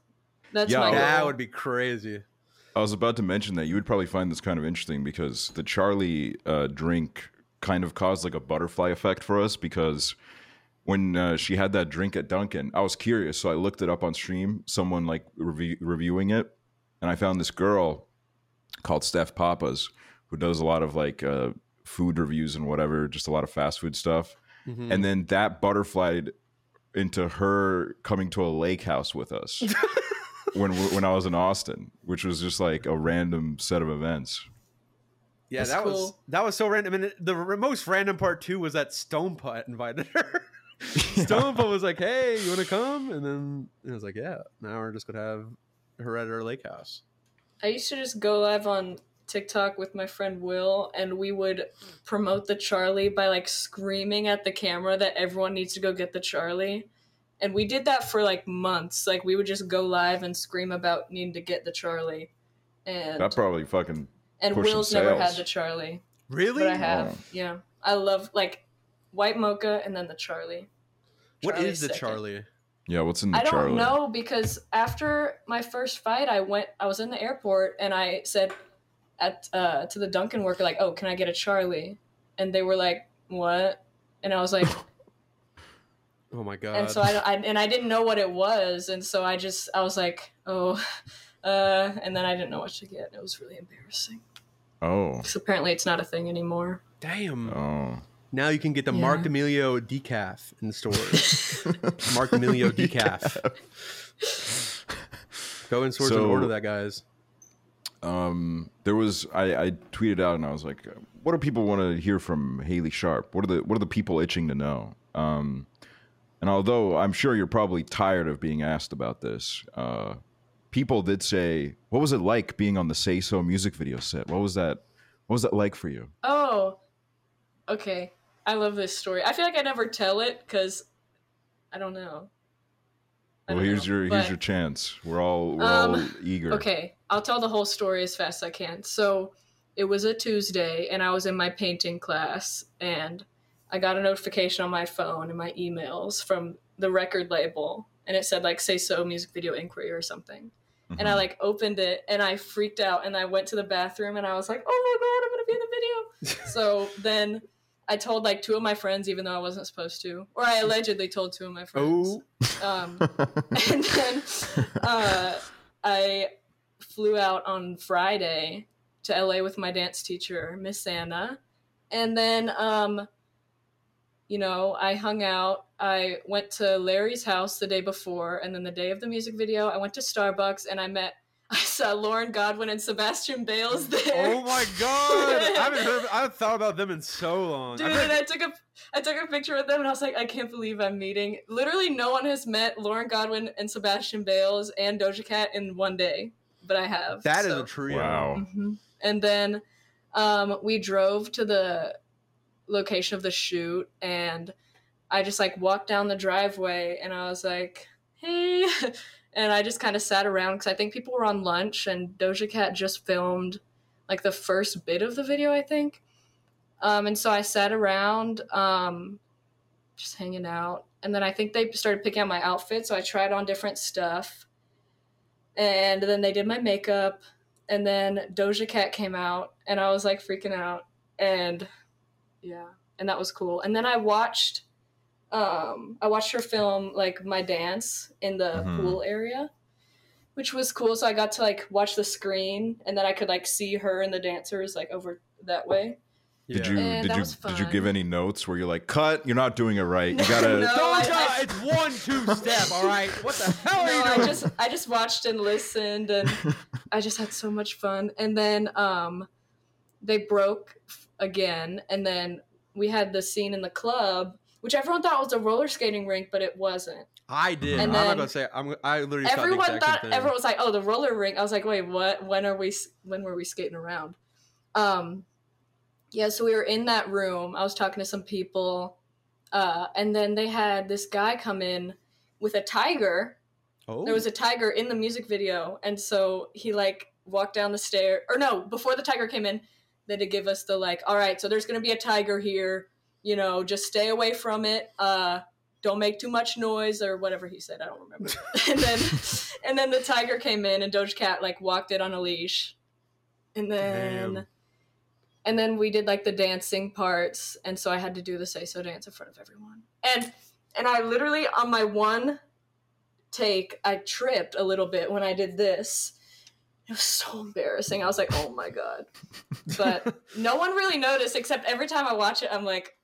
That's Yeah, my Oh. goal. That would be crazy. I was about to mention that you would probably find this kind of interesting because the Charlie uh, drink kind of caused like a butterfly effect for us because when uh, she had that drink at Dunkin', I was curious, so I looked it up on stream. Someone like review- reviewing it, and I found this girl called Steph Papas who does a lot of like uh, food reviews and whatever, just a lot of fast food stuff. Mhm. And then that butterflied into her coming to a lake house with us when when I was in Austin, which was just like a random set of events. Yeah, That's that was that was so random. And the most random part too was that Stone Putt invited her. Stone Putt was like, "Hey, you want to come?" And then it was like, "Yeah." Now we're just gonna have her at our lake house. I used to just go live on TikTok with my friend Will, and we would promote the Charli by like screaming at the camera that everyone needs to go get the Charli. And we did that for like months. Like we would just go live and scream about needing to get the Charli. And That probably fucking and pushed some Will's never had the Charli, Really? but I have. Oh. Yeah, I love like white mocha and then the Charli. What Charli's is the second. Charli? yeah. What's in the Charli? I don't Charli? know because after my first fight, I went. I was in the airport and I said at uh, to the Dunkin' worker like, "Oh, can I get a Charli?" And they were like, "What?" And I was like, Oh my god! and so I, I and I didn't know what it was, and so I just I was like, "Oh," uh, and then I didn't know what to get. It was really embarrassing Oh, because apparently it's not a thing anymore. Damn. oh. Now you can get the Mark Yeah. D'Amelio decaf in the stores. Marc D'Amelio decaf. Go in stores and order that, guys. Um, there was I, I tweeted out and I was like, "What do people want to hear from Haley Sharpe? What are the what are the people itching to know?" Um, and although I'm sure you're probably tired of being asked about this, uh, people did say, "What was it like being on the Say So music video set? What was that? What was that like for you?" Oh, okay. I love this story. I feel like I never tell it because I don't know. I Well, don't here's know, your but- here's your chance. We're all we're Um, all eager. Okay, I'll tell the whole story as fast as I can. So it was a Tuesday, and I was in my painting class, and I got a notification on my phone and my emails from the record label, and it said like "Say So" music video inquiry or something. And I Mhm. like opened it, and I freaked out, and I went to the bathroom, and I was like, "Oh my god, I'm gonna be in the video!" so then I told like two of my friends, even though I wasn't supposed to, or I allegedly told two of my friends. Oh, Um, and then uh, I flew out on Friday to LA with my dance teacher, Miss Anna. And then, um, you know, I hung out. I went to Larry's house the day before. And then the day of the music video, I went to Starbucks and I met, I saw Lauren Godwin and Sebastian Bails there. oh my god! I haven't heard. I haven't thought about them in so long. Dude, I've heard- and I took a I took a picture with them and I was like, I can't believe I'm meeting. Literally, no one has met Lauren Godwin and Sebastian Bails and Doja Cat in one day, but I have. that is so- a trio. Wow. Mhm. And then um, we drove to the location of the shoot, and I just like walked down the driveway, and I was like, "Hey," and I just kind of sat around because I think people were on lunch, and Doja Cat just filmed like the first bit of the video, I think. Um, and so I sat around, um, just hanging out, and then I think they started picking out my outfit, so I tried on different stuff, and then they did my makeup. And then Doja Cat came out, and I was like freaking out, and yeah, and that was cool. And then I watched, um, I watched her film like my dance in the Mhm. pool area, which was cool. So I got to like watch the screen, and then I could like see her and the dancers like over that way. Did you And did you was did you give any notes where you're like, cut? You're not doing it right. You gotta. No, I- Doja, I- it's one two step. All right, what the hell are no, you I just I just watched and listened, and I just had so much fun. And then um, they broke again, and then we had the scene in the club which everyone thought was a roller skating rink, but it wasn't. I did. And I'm not gonna say. I'm. I literally. everyone thought, the exact thought thing. everyone was like, "Oh, the roller rink." I was like, "Wait, what? When are we? When were we skating around?" Um, yeah. So we were in that room. I was talking to some people, uh, and then they had this guy come in with a tiger. Oh, There was a tiger in the music video, and so he like walked down the stair. Or no, before the tiger came in, they did give us the like, "All right, so there's gonna be a tiger here. You know, just stay away from it. Uh, don't make too much noise or whatever he said. I don't remember. and then and then the tiger came in and Doja Cat like walked it on a leash. And then Damn. and then we did like the dancing parts and so I had to do the say so dance in front of everyone. And and I literally on my one take I tripped a little bit when I did this. It was so embarrassing. I was like, "Oh my god." But no one really noticed except every time I watch it I'm like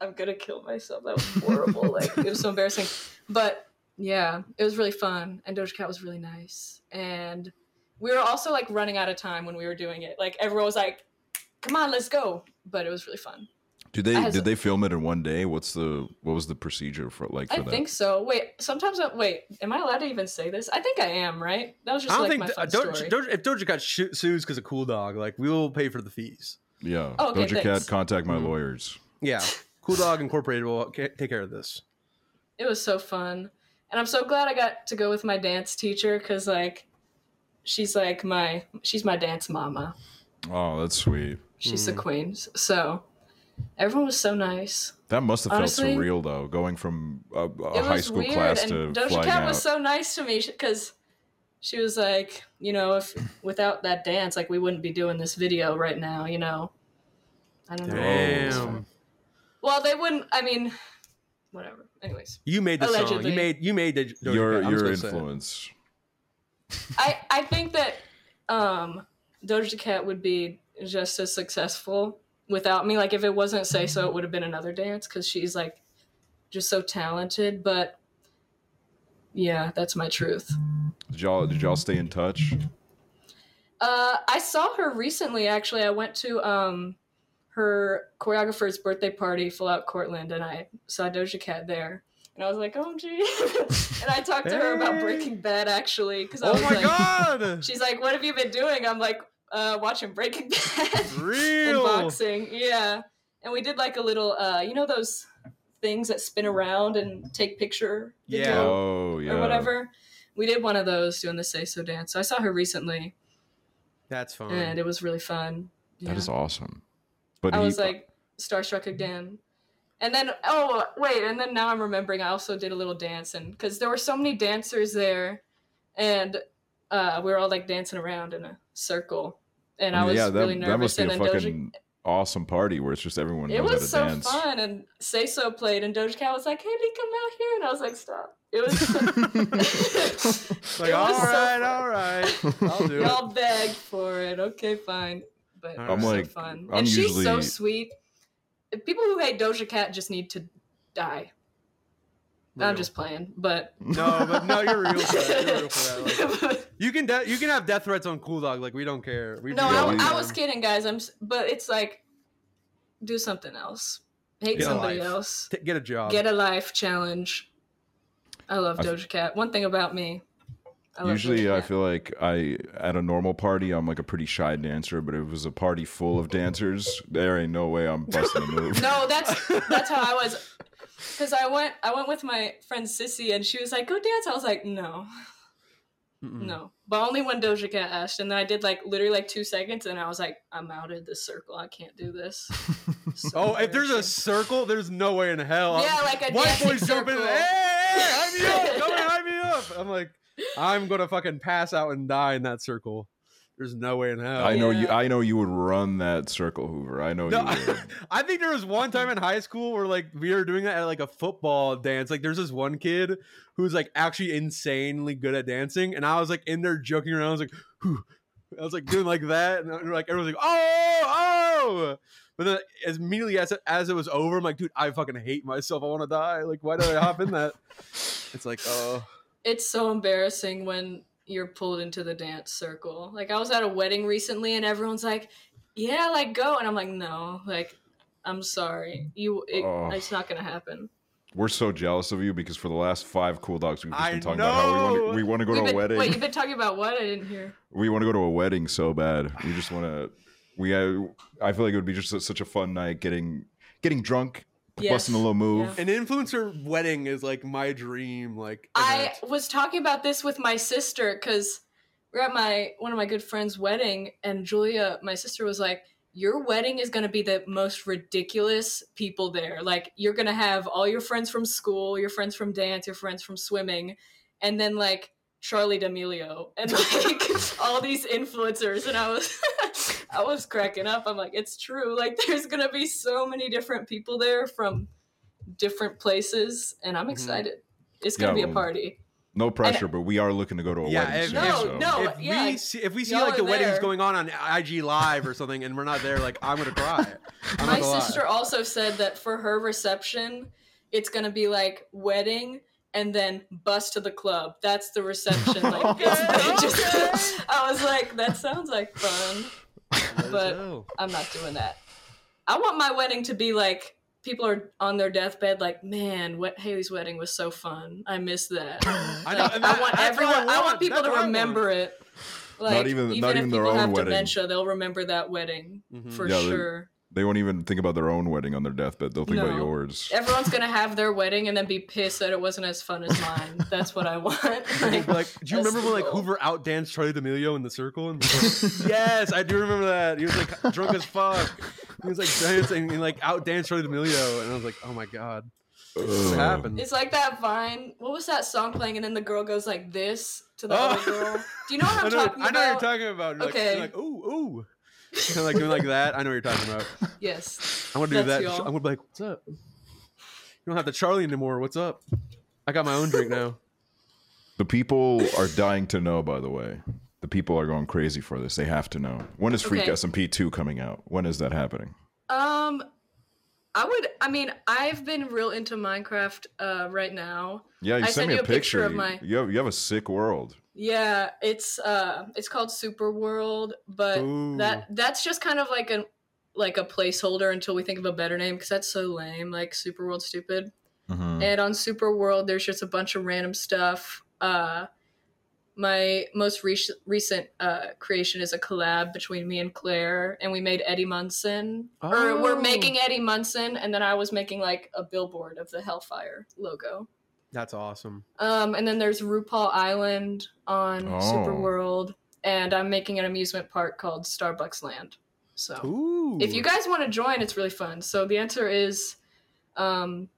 I'm gonna kill myself. That was horrible. like it was so embarrassing. But yeah, it was really fun, and Doja Cat was really nice. And we were also like running out of time when we were doing it. Like everyone was like, "Come on, let's go!" But it was really fun. Did they I has- did they film it in one day? What's the what was the procedure for like for I that? think so. Wait, sometimes I, wait. Am I allowed to even say this? I think I am. Right? That was just I just don't like think my Do- fun Doja, story. Doja, if Doja Cat sh- sues because of Cool Dog, like we will pay for the fees. yeah. Oh, okay, Doja thanks. Cat, contact my Mhm. lawyers. Yeah, Cool Dog Incorporated will take care of this. it was so fun and i'm so glad i got to go with my dance teacher because like she's like my she's my dance mama Oh, that's sweet. she's Mm. the queen so everyone was so nice That must have Honestly, felt surreal though, going from a, a it high was school weird class and to doja flying cat out. was so nice to me because she was like you know if without that dance like we wouldn't be doing this video right now you know i don't know Damn, well they wouldn't i mean whatever anyways you made the song. You made you made the Doja your Cat. Your just gonna say it. influence. I I think that um Doja Cat would be just as successful without me. Like if it wasn't Say So, it would have been another dance because she's like just so talented. But yeah, that's my truth. Did y'all did y'all stay in touch? Uh, I saw her recently. Actually, I went to um her choreographer's birthday party, Full Out Cortland, and I saw Doja Cat there. And I was like, "Oh, gee!" and I talked to her about Breaking Bad, actually, because I Oh was my like, god! She's like, "What have you been doing?" I'm like, uh, "Watching Breaking Bad and boxing." Yeah, and we did like a little, uh, you know, those things that spin around and take picture Yeah. Oh yeah. or whatever. We did one of those doing the Say So dance. So I saw her recently, That's fun. and it was really fun. Yeah. That is awesome. But I he, was like starstruck again. And then, oh wait, and then now I'm remembering. I also did a little dance, and because there were so many dancers there, and uh, we were all like dancing around in a circle, and I was yeah, that, really that must be And a fucking Doja, awesome awesome party where it's just everyone it was so dance. fun, and Say So played, and Doja Cat was like, "Hey, Lee, come out here," and I was like, "Stop!" It was. like, it all was so right, fun. all right, I'll do it. Y'all begged for it. Okay, fine. But I'm was like- so fun. I'm and she's so sweet. People who hate Doja Cat just need to die. I'm just playing, but No, but no, you're real for that. You're real for that. Like, you can de- you can have death threats on Cool Dog. Like we don't care. We no, I, I was kidding, guys. I'm, but it's like, do something else. Hate Get somebody else. T- get a job. Get a life challenge. I love I f- Doja Cat. One thing about me. I love Usually, Doja I feel like I at a normal party, I'm like a pretty shy dancer. But if it was a party full of dancers, there ain't no way I'm busting a move. No, that's that's how I was. Because I went, I went with my friend Sissy, and she was like, "Go dance." I was like, "No, Mm-mm. no," but only when Doja Cat asked. And then I did like literally like two seconds, and I was like, "I'm out of this circle. I can't do this." So Oh, if there's a circle, there's no way in hell. yeah, like a White dancing boys jumping. in, circle. Hey, hey, hype me up! Come and hype me up! I'm like, I'm gonna fucking pass out and die in that circle. There's no way in hell. I know you. I know you would run that circle, Hoover. I know No, you would. I think there was one time in high school where like we were doing that at like a football dance. Like there's this one kid who's like actually insanely good at dancing, and I was like in there joking around. I was like, Whew. I was like doing like that, and like everyone's like, oh, oh. But then as immediately as it, as it was over, I'm like, dude, I fucking hate myself. I want to die. Like, why did I hop in that? It's like, oh, It's so embarrassing when you're pulled into the dance circle. Like I was at a wedding recently, and everyone's like, "Yeah, like go," and I'm like, "No, like." I'm sorry. You, it, Oh. it's not gonna happen. We're so jealous of you because for the last five cool dogs we've just I been talking about how we want to, we want to go We've to a been- wedding. Wait, you've been talking about what? I didn't hear. we want to go to a wedding so bad. We just want to. We uh, I feel like it would be just such a fun night getting getting drunk, Yes. busting a little move. Yeah. An influencer wedding is like my dream. Like I event. was talking about this with my sister because we're at my one of my good friends' wedding, and Julia, my sister, was like, "Your wedding is going to be the most ridiculous people there. Like, you're going to have all your friends from school, your friends from dance, your friends from swimming, and then like Charli D'Amelio and like all these influencers." And I was, I was cracking up. I'm like, "It's true. Like, there's going to be so many different people there from." different places and i'm Mhm. excited it's gonna Yeah, be a party No pressure, but we are looking to go to a Yeah, wedding if- soon. No, so. no. if yeah, we see if we see like the are weddings going on on IG Live or something, and we're not there, like I'm gonna cry. I'm my not gonna lie. sister also said that for her reception it's gonna be like wedding and then bus to the club that's the reception like it's, they just, i was like that sounds like fun but- i'm not doing that i want my wedding to be like people are on their deathbed like man what haley's wedding was so fun i miss that I know, Like, and I that- want that's what I everyone. I, want want. people That's to what I want. remember it. Like even- even, not if even their people own have wedding. dementia, they'll remember that wedding Mhm. for Yeah, they- sure. They won't even think about their own wedding on their deathbed. They'll think about yours. Everyone's gonna have their wedding and then be pissed that it wasn't as fun as mine. That's what I want. Like, like, do you remember the when like goal. Hoover outdanced Charli D'Amelio in the circle? And yes, I do remember that. He was like drunk as fuck. He was like dancing and like outdanced Charli D'Amelio, and I was like, oh my god, what happened? it's like that Vine. What was that song playing? And then the girl goes like this to the Oh. other girl. Do you know what I I'm know, talking about? I know what you're talking about. You're like, Okay. you're like ooh, ooh. Kind of like doing like that. I know what you're talking about. yes. I'm gonna do that. y'all. I'm gonna be like, what's up? You don't have the Charli anymore. What's up? I got my own drink now. The people are dying to know. By the way, the people are going crazy for this. They have to know. When is Freak Okay. SMP two coming out? When is that happening? Um, I would. I mean, I've been real into Minecraft uh, right now. Yeah, you I sent sent me you a a picture picture. of my- you have you have a sick world. Yeah, it's uh it's called Super World, but Ooh. that that's just kind of like a like a placeholder until we think of a better name because that's so lame, like Super World stupid. Mhm. And on Super World there's just a bunch of random stuff. Uh my most re- recent uh, creation is a collab between me and Claire, and we made Eddie Munson. Or we're Oh. making Eddie Munson, and then I was making like a billboard of the Hellfire logo. That's awesome. Um, and then there's RuPaul Island on Oh. Super World, and I'm making an amusement park called Starbucks Land. So Ooh. if you guys want to join, it's really fun. So the answer is, um,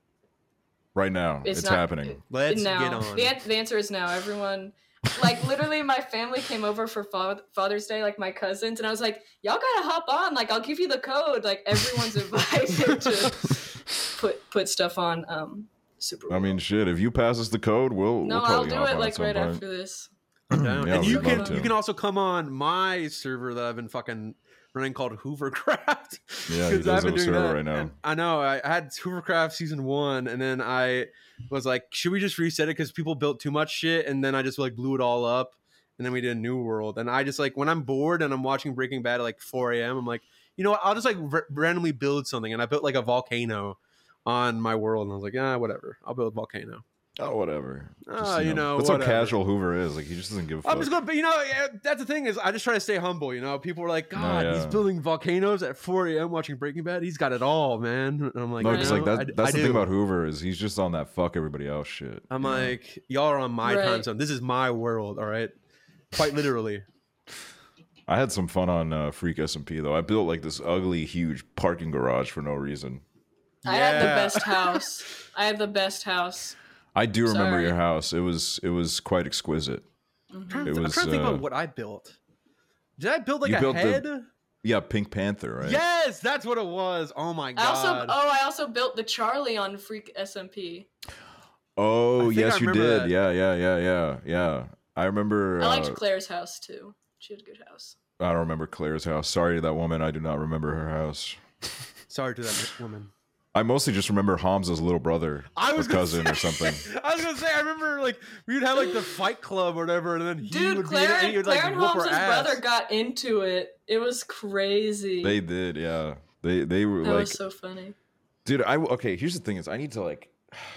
Right now, it's, It's not- happening. let's now. get on. The, an- the answer is now. Everyone, like literally, my family came over for fa- Father's Day, like my cousins, and I was like, "Y'all gotta hop on. Like, I'll give you the code. Like, everyone's invited to put put stuff on." Um, Super. I mean, World. shit. If you pass us the code, we'll no, we'll I'll do it like right point. after this. Yeah, and you can to. you can also come on my server that I've been fucking running called Hoovercraft. Yeah, he 'Cause does I've have a been doing server that. right now. And I know. I I had Hoovercraft season one, and then I was like, should we just reset it because people built too much shit, and then I just like blew it all up, and then we did a new world, and I just like when I'm bored and I'm watching Breaking Bad at like 4 a.m. I'm like, you know what? I'll just like r- randomly build something, and I built like a volcano on my world, and I was like, ah, whatever, I'll build a volcano. Oh, whatever. Ah, you know, that's how casual Hoover is. Like he just doesn't give a fuck. I'm just gonna, but you know, that's the thing is, I just try to stay humble. You know, people are like, God, he's Oh, yeah. building volcanoes at 4 a.m. watching Breaking Bad. He's got it all, man. And I'm like, no, because like that. I d- that's I the do. thing about Hoover is he's just on that fuck everybody else shit. I'm you know? like, y'all are on my time zone. This is my world, all right? Quite literally. I had some fun on uh, Freak SMP though. I built like this ugly, huge parking garage for no reason. I had the best house. I had the best house. I do remember your house. It was it was quite exquisite. Mhm. I'm It trying was, to think uh, about what I built. Did I build like you a built the- head? Yeah, Pink Panther, right? Yes, that's what it was. Oh my god. I also oh I also built the Charli on Freak SMP. Oh, yes, you did. that. Yeah, yeah, yeah, yeah, yeah. I remember. I uh, liked Claire's house too. She had a good house. I don't remember Claire's house. Sorry to that woman. I do not remember her house. Sorry to that woman. I mostly just remember Hamza's little brother I was or gonna cousin or something. I was gonna say I remember like we would have like the fight club or whatever, and then he Dude, would Claire, be in and and, he would Claire like and whoop her Holmes' ass. brother got into it. It was crazy. They did, yeah. They they were That like was so funny. Dude, I okay. Here's the thing: is I need to like.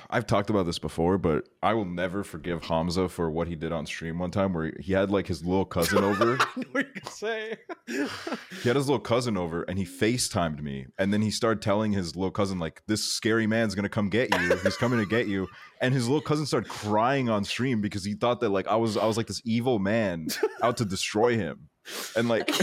I've talked about this before, but I will never forgive Hamza for what he did on stream one time, where he had like his little cousin over. I know what you say. he had his little cousin over, and he Facetimed me, and then he started telling his little cousin like, "This scary man's gonna come get you. He's coming to get you." And his little cousin started crying on stream because he thought that like I was I was like this evil man out to destroy him, and like.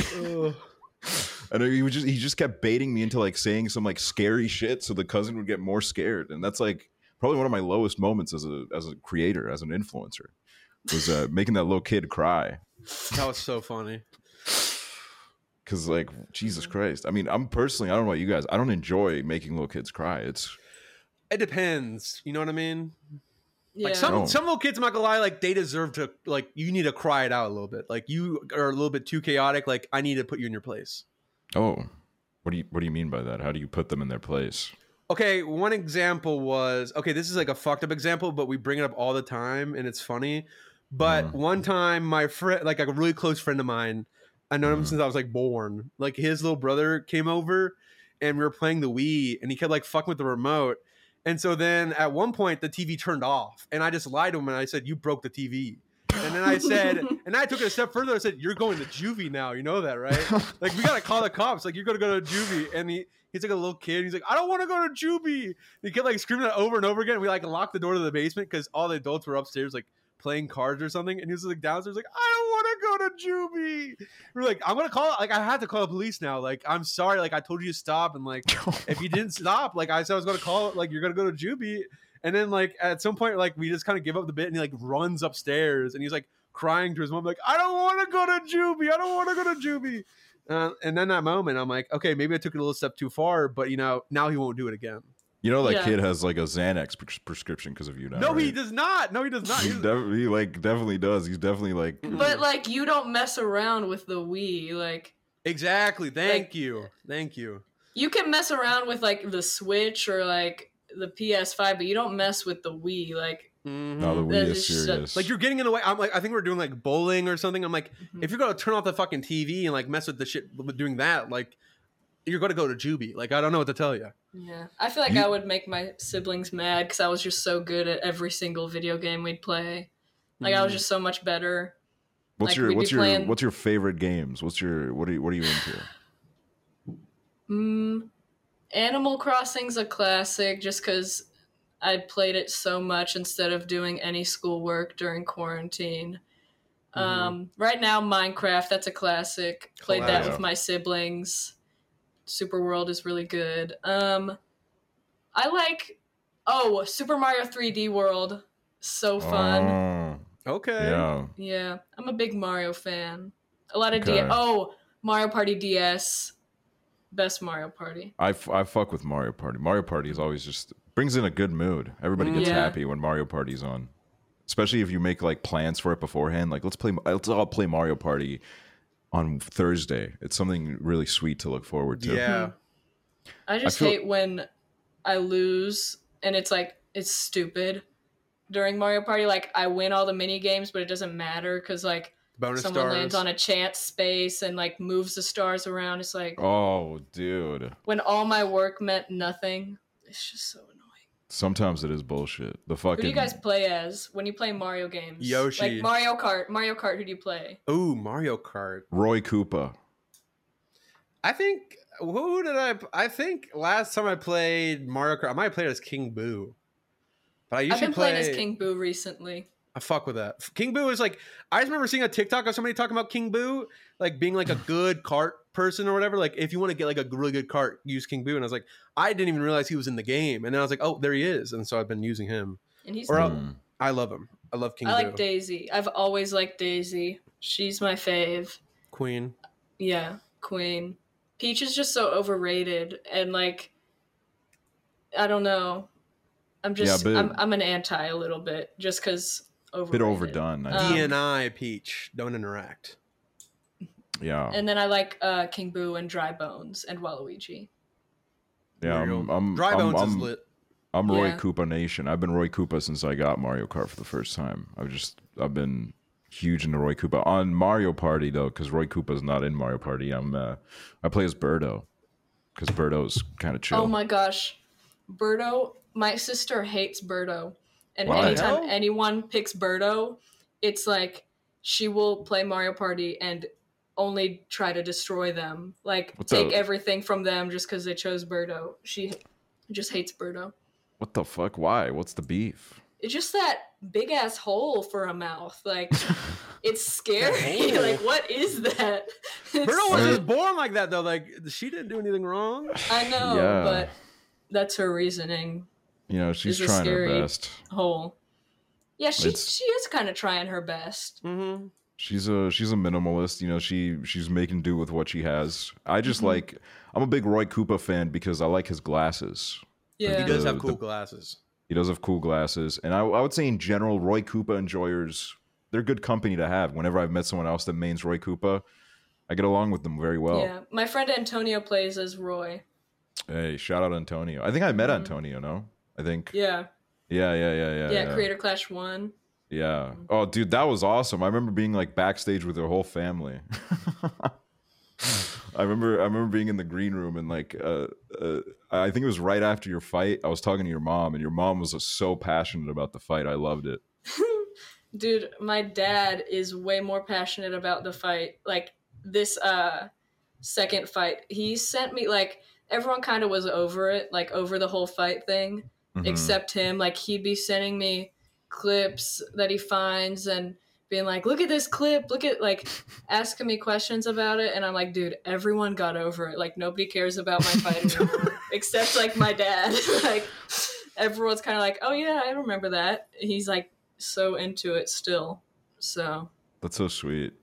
And he was just he just kept baiting me into like saying some like scary shit so the cousin would get more scared. And that's like probably one of my lowest moments as a as a creator, as an influencer. Was uh, making that little kid cry. that was so funny. Cause like Jesus Christ. I mean, I'm personally, I don't know about you guys. I don't enjoy making little kids cry. It's It depends. You know what I mean? Yeah. Like some No. some little kids, I'm not gonna lie, like they deserve to like you need to cry it out a little bit. Like you are a little bit too chaotic. Like I need to put you in your place. oh. What do you what do you mean by that? How do you put them in their place? Okay, one example was okay. This is like a fucked up example, but we bring it up all the time, and it's funny. But Mhm. one time, my friend, like a really close friend of mine, I known him Mhm. since I was like born. Like his little brother came over, and we were playing the Wii, and he kept like fucking with the remote. And so then at one point, the TV turned off, and I just lied to him, and I said, "You broke the TV." And then I said, and I took it a step further. I said, "You're going to juvie now. You know that, right?" like we gotta call the cops. Like you're gonna go to juvie, and he he's like a little kid. He's like, I don't want to go to juvie. And he kept like screaming it over and over again. We like locked the door to the basement because all the adults were upstairs like playing cards or something, and he was like downstairs like, I don't want to go to juvie. We're like, I'm gonna call. Like I had to call the police now. Like I'm sorry. Like I told you to stop, and like if you didn't stop, like I said I was gonna call. Like you're gonna go to juvie. And then like at some point, like we just kind of give up the bit, and he like runs upstairs, and he's like crying to his mom, like, I don't want to go to juvie. I don't want to go to juvie. Uh, and then that moment, I'm like, okay, maybe I took it a little step too far, but you know, now he won't do it again. You know that Yeah. kid has like a Xanax pres- prescription because of you now. no, he does not. No, he does not. He, def- he like definitely does. He's definitely like But like you don't mess around with the Wii. Like exactly. Thank Like- you. Thank you. you can mess around with like the Switch or like the PS5, but you don't mess with the Wii. Like no, the. Wii That is is so- serious. Like you're getting in the way. I'm like, I think we're doing like bowling or something. I'm like, Mhm. if you're gonna turn off the fucking TV and like mess with the shit with doing that, like you're gonna go to juvie. Like I don't know what to tell you. yeah, I feel like You- I would make my siblings mad because I was just so good at every single video game we'd play. Like I was Mm. just so much better. what's like, your what's your playing- what's your favorite games? What's your what are you what are you into? Mm, Animal Crossing's a classic just because I played it so much instead of doing any schoolwork during quarantine. Mhm. Um, right now, Minecraft, that's a classic. Played that with my siblings. Super World is really good. Um, I like, oh, Super Mario 3D World. So fun. Okay. Oh, yeah. Yeah, I'm a big Mario fan. A lot of Okay. D. Oh, Mario Party DS. Best Mario Party. I, f- I fuck with Mario Party. Mario Party is always just brings in a good mood. Everybody gets Yeah. happy when Mario Party's on. Especially if you make like plans for it beforehand. Like let's play let's all play Mario Party on Thursday. It's something really sweet to look forward to. Yeah. Hmm. I just feel- hate when I lose and it's like it's stupid during Mario Party. Like I win all the mini games, but it doesn't matter because like Bonus someone stars. lands on a chance space and like moves the stars around. It's like Oh, dude. when all my work meant nothing. It's just so annoying. Sometimes it is bullshit. The fucking Who do you guys play as when you play Mario games? Yoshi. Like Mario Kart. Mario Kart. Who do you play? Ooh, Mario Kart. Roy Koopa. I think who did I? I think last time I played Mario Kart, I might have played as King Boo. But I I've been play. playing as King Boo recently. I fuck with that. King Boo is like I just remember seeing a TikTok of somebody talking about King Boo, like being like a good cart person or whatever. Like if you want to get like a really good cart, use King Boo. And I was like, I didn't even realize he was in the game. And then I was like, oh, there he is. And so I've been using him. And he's Or I'll- Mm. I love him. I love King I Boo. like Daisy. I've always liked Daisy. She's my fave. Queen. Yeah, Queen. Peach is just so overrated and like I don't know. I'm just Yeah, I'm I'm an anti a little bit just cuz overrated. Bit overdone. I Um, think. DNI Peach. Don't interact. yeah. And then I like uh King Boo and Dry Bones and Waluigi. yeah. I'm, I'm, Dry I'm- Bones I'm, is lit. I'm Roy Yeah. Koopa Nation. I've been Roy Koopa since I got Mario Kart for the first time. I've just I've been huge into Roy Koopa on Mario Party though, because Roy Koopa's not in Mario Party. I'm uh, I play as Birdo because Birdo's kind of chill. Oh my gosh, Birdo! My sister hates Birdo, and Why? anytime Hell? anyone picks Birdo, it's like she will play Mario Party and only try to destroy them, like What take the- everything from them just because they chose Birdo. She just hates Birdo. What the fuck? Why? What's the beef? It's just that big ass hole for a mouth. Like it's scary. like what is that? It's Birdo was mean- just born like that though. Like she didn't do anything wrong. I know, Yeah. but that's her reasoning. You know, she's It's a trying her best. Hole. Yeah, she It's- she is kind of trying her best. Mm-hmm. She's a she's a minimalist. You know, she she's making do with what she has. I just Mhm. like. I'm a big Roy Koopa fan because I like his glasses. Yeah. He does have cool the- glasses. He does have cool glasses, and I, I would say in general, Roy Koopa enjoyers they're good company to have. Whenever I've met someone else that mains Roy Koopa, I get along with them very well. Yeah, my friend Antonio plays as Roy. Hey, shout out Antonio. I think I met Mhm. Antonio. No, I think. Yeah, Yeah, yeah, yeah, yeah. yeah, Creator Clash One. Yeah. Oh, dude, that was awesome. I remember being like backstage with their whole family. I remember I remember being in the green room and like uh, uh, I think it was right after your fight. I was talking to your mom and your mom was just so passionate about the fight. I loved it. Dude, my dad is way more passionate about the fight. Like this uh second fight. He sent me like everyone kind of was over it, like over the whole fight thing, Mhm. except him. Like he'd be sending me clips that he finds and being like, "Look at this clip. Look at like asking me questions about it." And I'm like, "Dude, everyone got over it. Like nobody cares about my fight anymore except like my dad." like everyone's kind of like, "Oh yeah, I remember that." He's like so into it still. So, That's so sweet.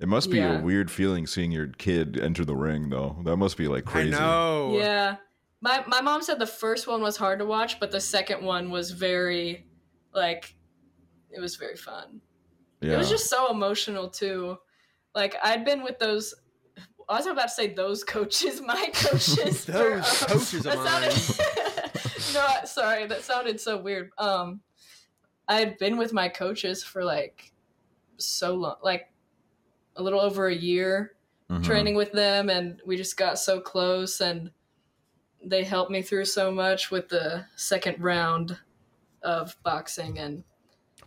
It must be Yeah. a weird feeling seeing your kid enter the ring though. That must be like crazy. I know. yeah. My my mom said the first one was hard to watch, but the second one was very like it was very fun. Yeah. It was just so emotional too. Like I'd been with those. I was about to say those coaches, my coaches. for, Those coaches of sounded- no, sorry, that sounded so weird. Um, I had been with my coaches for like so long, like a little over a year, Mhm. training with them, and we just got so close, and they helped me through so much with the second round of boxing and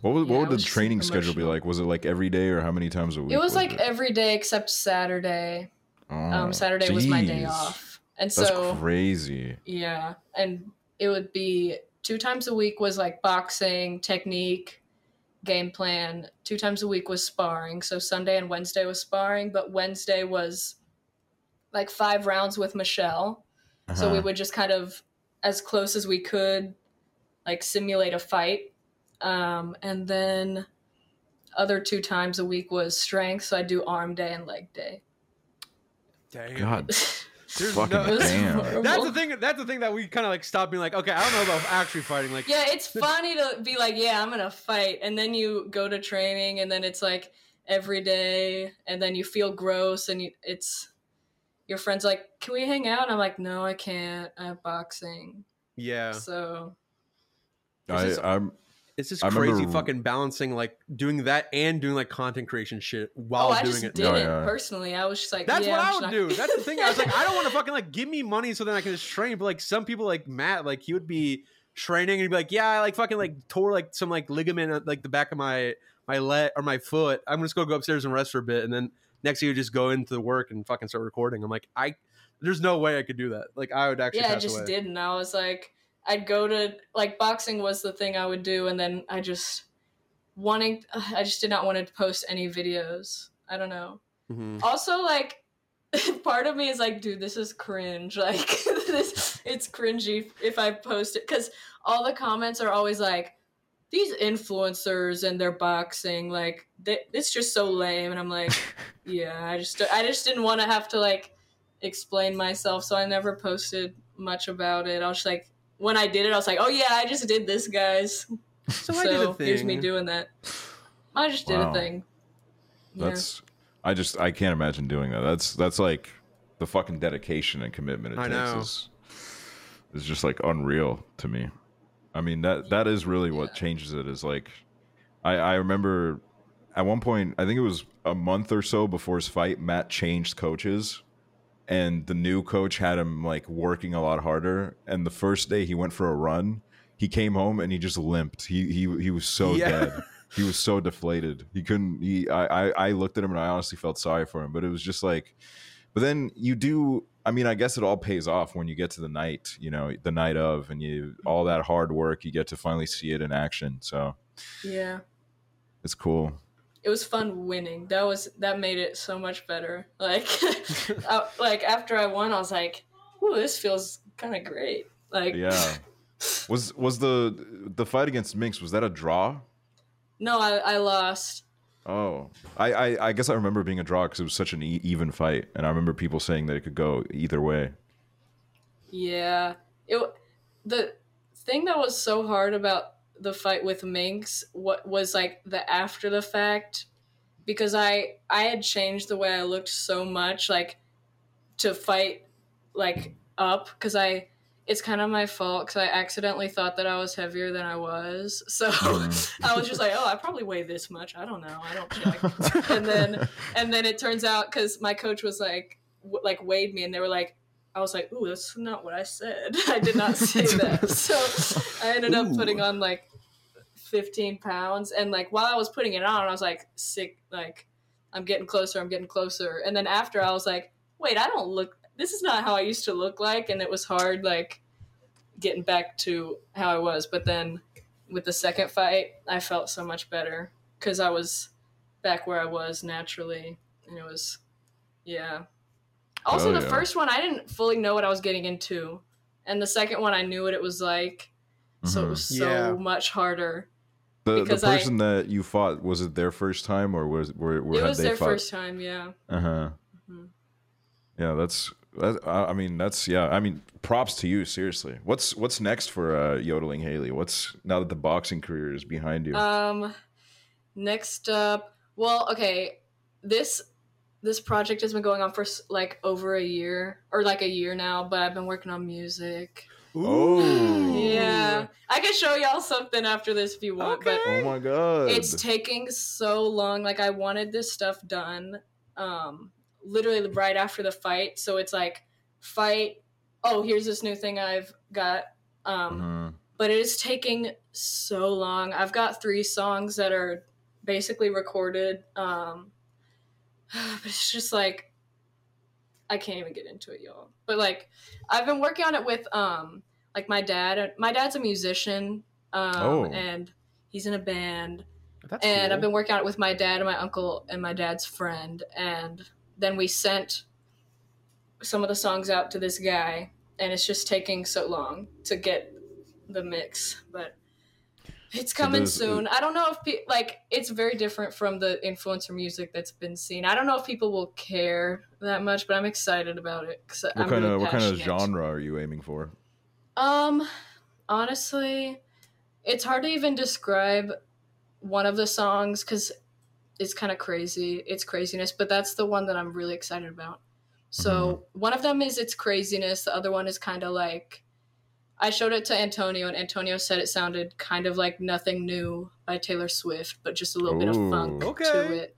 What would Yeah, what would the was training schedule be like? Was it like every day or how many times a week? it was like every day except Saturday. Oh, Um, Saturday was my day off, and That's so crazy. yeah, and it would be two times a week was like boxing technique, game plan. Two times a week was sparring. So Sunday and Wednesday was sparring, but Wednesday was like five rounds with Michelle. So we Uh-huh. would just kind of, as close as we could, like simulate a fight. Um, and then other two times a week was strength. So I do arm day and leg day. Damn. God There's fucking no- damn. That's the thing. That's the thing that we kind of like stop being like, okay, I don't know about actually fighting. Like, Yeah, it's funny to be like, yeah, I'm gonna fight, and then you go to training, and then it's like every day, and then you feel gross, and you, it's your friends like, can we hang out? And I'm like, no, I can't. I have boxing. yeah, So I, This I'm it's just I crazy remember- fucking balancing like doing that and doing like content creation shit while oh, I doing just it. didn't oh, yeah. personally. I was just like, That's yeah, what I'm I would not- do. That's the thing. I was like, I don't want to fucking like give me money so then I can just train. But like some people, like Matt, like he would be training and he'd be like, yeah, I like fucking like tore like some like ligament like the back of my my leg or my foot. I'm just gonna go upstairs and rest for a bit, and then next you just go into the work and fucking start recording. I'm like, I there's no way I could do that. Like I would actually yeah, I just away. didn't. I was like, I'd go to like boxing was the thing I would do, and then I just wanting. I just did not want to post any videos. I don't know. Mhm. also like part of me is like dude this is cringe like this it's cringy if i post it because all the comments are always like these influencers and their boxing like they, it's just so lame and i'm like yeah i just i just didn't want to have to like explain myself so i never posted much about it i was just like when i did it i was like oh yeah i just did this guys So I did a thing. here's me doing that i just did Wow. a thing Yeah. that's I just I can't imagine doing that. That's that's like the fucking dedication and commitment it I takes know. is is just like unreal to me. I mean that that is really what changes it is like I I remember at one point I think it was a month or so before his fight Matt changed coaches and the new coach had him like working a lot harder. And the first day he went for a run, he came home and he just limped. He he he was so Yeah. dead. He was so deflated. He couldn't. He I, I I looked at him and I honestly felt sorry for him. But it was just like, but then you do. I mean, I guess it all pays off when you get to the night. You know, the night of, and you all that hard work. You get to finally see it in action. So Yeah. it's cool. It was fun winning. That was that made it so much better. Like, I, like after I won, I was like, "Ooh, this feels kind of great." Like, Yeah. Was was the the fight against Minx? Was that a draw? no, I, I lost. Oh, I, I, I guess I remember being a draw because it was such an e- even fight, and I remember people saying that it could go either way. Yeah. It the thing that was so hard about the fight with Minx what was like the after the fact because I I had changed the way I looked so much like to fight like up cuz I it's kind of my fault cuz I accidentally thought that I was heavier than I was. So oh, I was just like, "Oh, I probably weigh this much. I don't know. I don't check." and then and then it turns out cuz my coach was like w- like weighed me and they were like I was like, "Ooh, that's not what I said. I did not say that." So I ended up Ooh. putting on like 15 pounds, and like while I was putting it on, I was like sick. Like I'm getting closer. I'm getting closer. And then after, I was like, "Wait, I don't look. This is not how I used to look like." And it was hard, like getting back to how I was. But then with the second fight, I felt so much better because I was back where I was naturally, and it was, yeah. Also, Oh, the yeah. first one, I didn't fully know what I was getting into, and the second one, I knew what it was like. So it Mhm. was so Yeah. much harder. The the because I- person that you fought was it their first time or was were, were it had was they their fought? first time, yeah. Uh huh. Mhm. Yeah, that's. That, I I mean, that's yeah. I mean, props to you. Seriously, what's what's next for uh, yodeling Haley? What's now that the boxing career is behind you? Um, next up, well, okay, this this project has been going on for like over a year or like a year now, but I've been working on music. Oh. Yeah, I can show y'all something after this if you want, but oh my god! it's taking so long like i wanted this stuff done um literally right after the fight so it's like fight oh here's this new thing i've got um Mhm. but it is taking so long i've got three songs that are basically recorded um but it's just like i can't even get into it y'all but like i've been working on it with um like my dad my dad's a musician um Oh. and he's in a band That's and cool. I've been working on it with my dad and my uncle and my dad's friend. And then we sent some of the songs out to this guy, and it's just taking so long to get the mix. But it's coming does- soon. I don't know if pe- like it's very different from the influencer music that's been seen. I don't know if people will care that much, but I'm excited about it. What I'm kind of what kind of genre are you aiming for? Um, honestly, it's hard to even describe one of the songs because it's kind of crazy. It's craziness, but that's the one that I'm really excited about. So mm-hmm. one of them is it's craziness. The other one is kind of like I showed it to Antonio, and Antonio said it sounded kind of like "Nothing New" by Taylor Swift, but just a little bit of funk Okay. to it.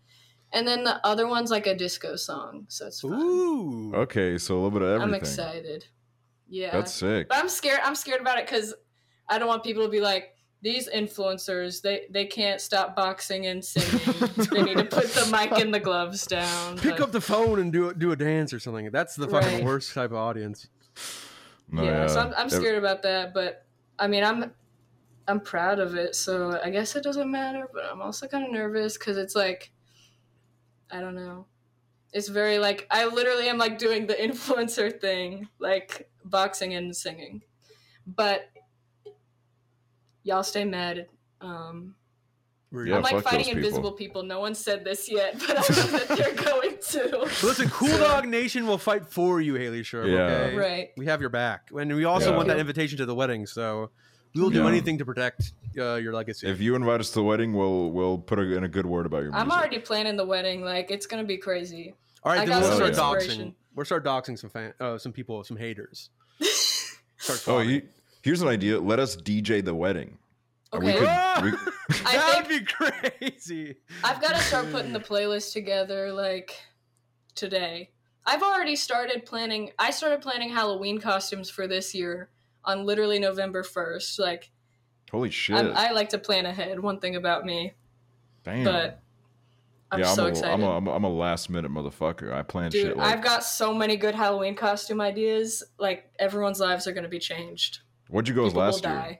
And then the other one's like a disco song, so it's fun. Ooh. Okay, so a little bit of everything. I'm excited. Yeah, That's sick. but I'm scared. I'm scared about it because I don't want people to be like these influencers. They they can't stop boxing and singing. they need to put the mic and the gloves down. Pick but- up the phone and do do a dance or something. That's the fucking Right. worst type of audience. No, yeah, so I'm, I'm scared about that. But I mean, I'm I'm proud of it. So I guess it doesn't matter. But I'm also kind of nervous because it's like I don't know. It's very like I literally am like doing the influencer thing, like boxing and singing. But y'all stay mad. Um, Yeah, I'm like fighting those people. invisible people. No one said this yet, but I know that they're going to. Listen, Cool Dog Nation will fight for you, Haley Sherm. Yeah. Okay? Right. We have your back, and we also Yeah. want that invitation to the wedding. So we will do Yeah. anything to protect uh, your legacy. If you invite us to the wedding, we'll we'll put a, in a good word about your music. I'm already planning the wedding. Like it's gonna be crazy. All right, I then got we'll some start doxing. We'll start doxing some fan, uh, some people, some haters. Start Oh, you, here's an idea. Let us DJ the wedding. Okay. We could, we, I That'd be crazy. I've got to start putting the playlist together like today. I've already started planning. I started planning Halloween costumes for this year on literally November first. Like Holy shit! I'm, I like to plan ahead. One thing about me, Damn. but I'm yeah, so I'm a, excited. I'm a, I'm a, I'm a last minute motherfucker. I plan Dude, shit like. I've got so many good Halloween costume ideas. Like everyone's lives are going to be changed. What'd you go People last year? die.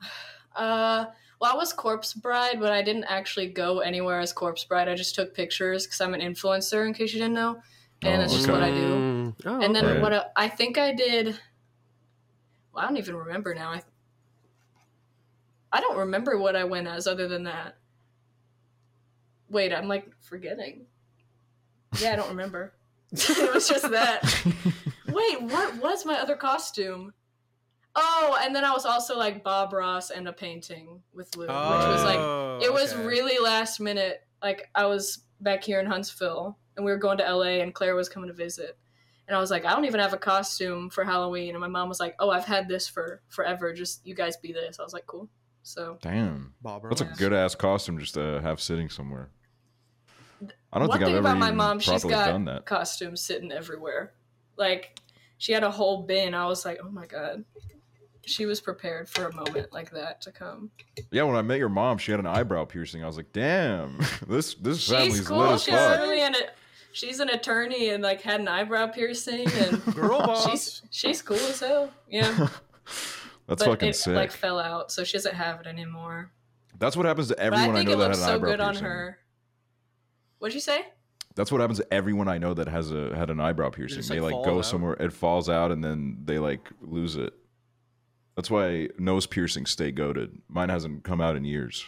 Uh, well, I was Corpse Bride, but I didn't actually go anywhere as Corpse Bride. I just took pictures because I'm an influencer, in case you didn't know, and Oh, that's just what I do. Mm. Oh, And then okay. what I, I think I did. Well, I don't even remember now. I I don't remember what I went as other than that. Wait, I'm like forgetting. Yeah, I don't remember. it was just that. Wait, what was my other costume? Oh, and then I was also like Bob Ross and a painting with Lou, which was like Oh, it was okay. really last minute. Like I was back here in Huntsville and we were going to LA and Claire was coming to visit. And I was like, I don't even have a costume for Halloween. And my mom was like, Oh, I've had this for forever. Just you guys be this. I was like, Cool. So Damn, Bob Ross. that's a good ass costume just to have sitting somewhere. I don't one think thing I've ever about my mom, she's got done that. costumes sitting everywhere. Like she had a whole bin. I was like, Oh my god. She was prepared for a moment like that to come. Yeah, when I met your mom, she had an eyebrow piercing. I was like, damn, this this family's She's lit cool. as She's fuck. literally an she's an attorney and like had an eyebrow piercing and Girl boss. she's she's cool as hell. Yeah. That's but fucking it sick. like fell out, so she doesn't have it anymore. That's what happens to But I everyone I, know it that looks had an so eyebrow good on piercing. her. What'd you say? That's what happens to everyone I know that has a had an eyebrow piercing. just, they like, like go out? somewhere, it falls out, and then they like lose it. That's why nose piercings stay goaded. Mine hasn't come out in years.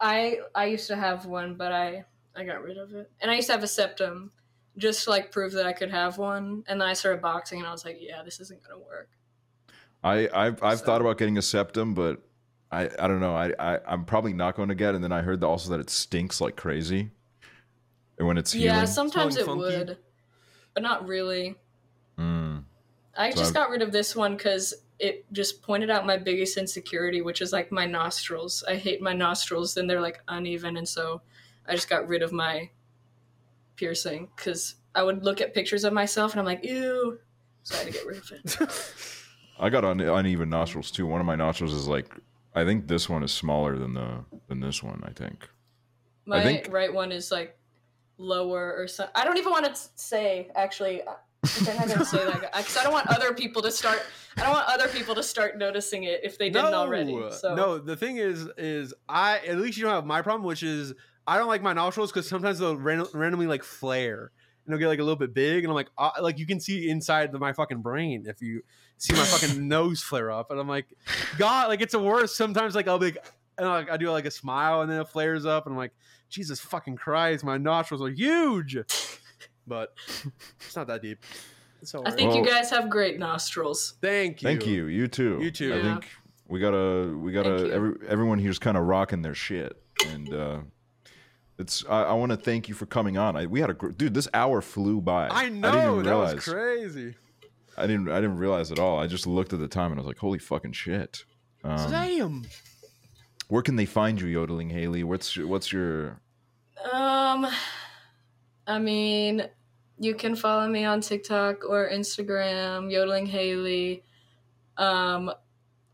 I I used to have one, but I I got rid of it. And I used to have a septum, just to like prove that I could have one. And then I started boxing, and I was like, yeah, this isn't gonna work. I I've I've So- thought about getting a septum, but I I don't know. I, I I'm probably not going to get. it. And then I heard also that it stinks like crazy. And when it's Yeah, healing, sometimes it Smelling funky? would, but not really. Mm. I So just I've- got rid of this one because it just pointed out my biggest insecurity, which is like my nostrils. I hate my nostrils, and they're like uneven, and so I just got rid of my piercing because I would look at pictures of myself and I'm like, ew. So I had to get rid of it. I got un- uneven nostrils too. One of my nostrils is like, I think this one is smaller than the than this one. I think. My think- right one is like lower or something. I don't even want to say actually. I didn't say that because I don't want other people to start. I don't want other people to start noticing it if they didn't already. So No, the thing is, is I at least you don't have my problem, which is I don't like my nostrils because sometimes they'll ran- randomly like flare and they'll get like a little bit big, and I'm like, uh, like you can see inside of my fucking brain if you see my fucking nose flare up, and I'm like, God, like it's the worst. Sometimes like I'll be, like, and like I do like a smile, and then it flares up, and I'm like, Jesus fucking Christ, my nostrils are huge, but it's not that deep. It's all I right. think you guys have great nostrils. Thank you. Thank you. You too. You too. I Yeah. think we gotta we gotta every, everyone here's kind of rocking their shit, and uh, it's I, I want to thank you for coming on. I, we had a gr- dude. This hour flew by. I didn't know even that realize. was crazy. I didn't. I didn't realize at all. I just looked at the time and I was like, "Holy fucking shit!" Um, Damn. where can they find you, yodeling Haley? What's your, what's your? Um, I mean, you can follow me on TikTok or Instagram, yodeling Haley. Um,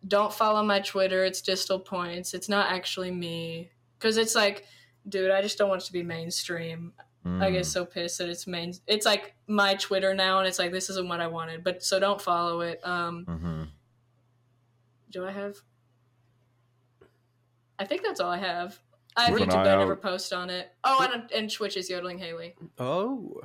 don't follow my Twitter. It's Distal Points. It's not actually me because it's like, dude, I just don't want it to be mainstream. I get Mm. so pissed that it's main. It's like my Twitter now, and it's like this isn't what I wanted. But so don't follow it. Um, Mhm. do I have? I think that's all I have. I have Keep YouTube, but I never post on it. Oh, and and Twitch is yodeling Haley. Oh.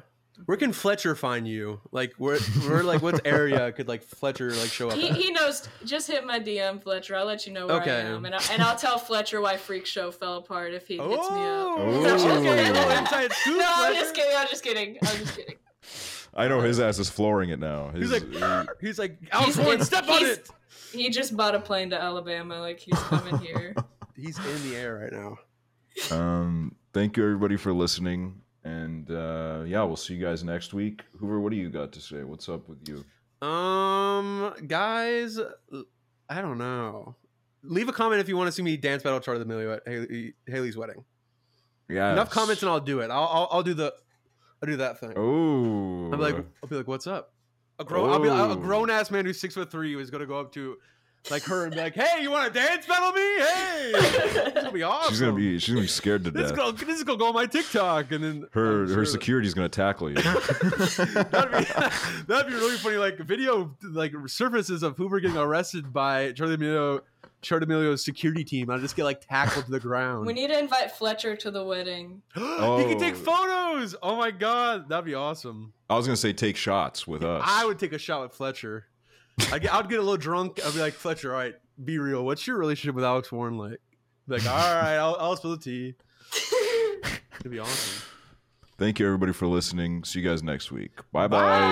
Where can Fletcher find you? Like where where like what area could like Fletcher like show up He, he knows. Just hit my DM, Fletcher. I'll let you know where Okay. I am, and, I, and I'll tell Fletcher why Freak Show fell apart if he hits me up. Oh, oh No, I'm just kidding. oh, scoop, No, I'm just kidding. I'm just kidding. I'm just kidding. I know his ass is flooring it now. He's His- like he's like Alex He's- step on it. He just bought a plane to Alabama. Like he's coming here. He's in the air right now. Um, thank you everybody for listening, and uh, yeah, we'll see you guys next week. Hoover, what do you got to say? What's up with you? Um, guys, I don't know. Leave a comment if you want to see me dance battle Charli D'Amelio at Haley, Haley's wedding. Yeah, Enough comments and I'll do it. I'll, I'll I'll do the I'll do that thing. Oh, I'll be like, I'll be like, what's up? A grown, I'll be a Oh. grown ass man who's six foot three is gonna go up to, like her and be like, hey, you want to dance battle me? Hey, it's gonna be awesome. she's gonna be she's gonna be scared to This is death. gonna this is gonna go on my TikTok, and then Her I'm her sure- security's gonna tackle you. that'd be that'd be really funny. Like video, like surfaces of Hoover getting arrested by Charli D'Amelio, Charli D'Amelio's security team. I just get like tackled to the ground. We need to invite Fletcher to the wedding. he can take Oh. photos. Oh my god, that'd be awesome. I was gonna say take shots with us. I would take a shot with Fletcher. I get, I'd get a little drunk. I'd be like, Fletcher, all right, be real. What's your relationship with Alex Warren like? Be like, all right, I'll, I'll spill the tea. It'd be awesome. Thank you everybody for listening. See you guys next week. Bye Bye. bye.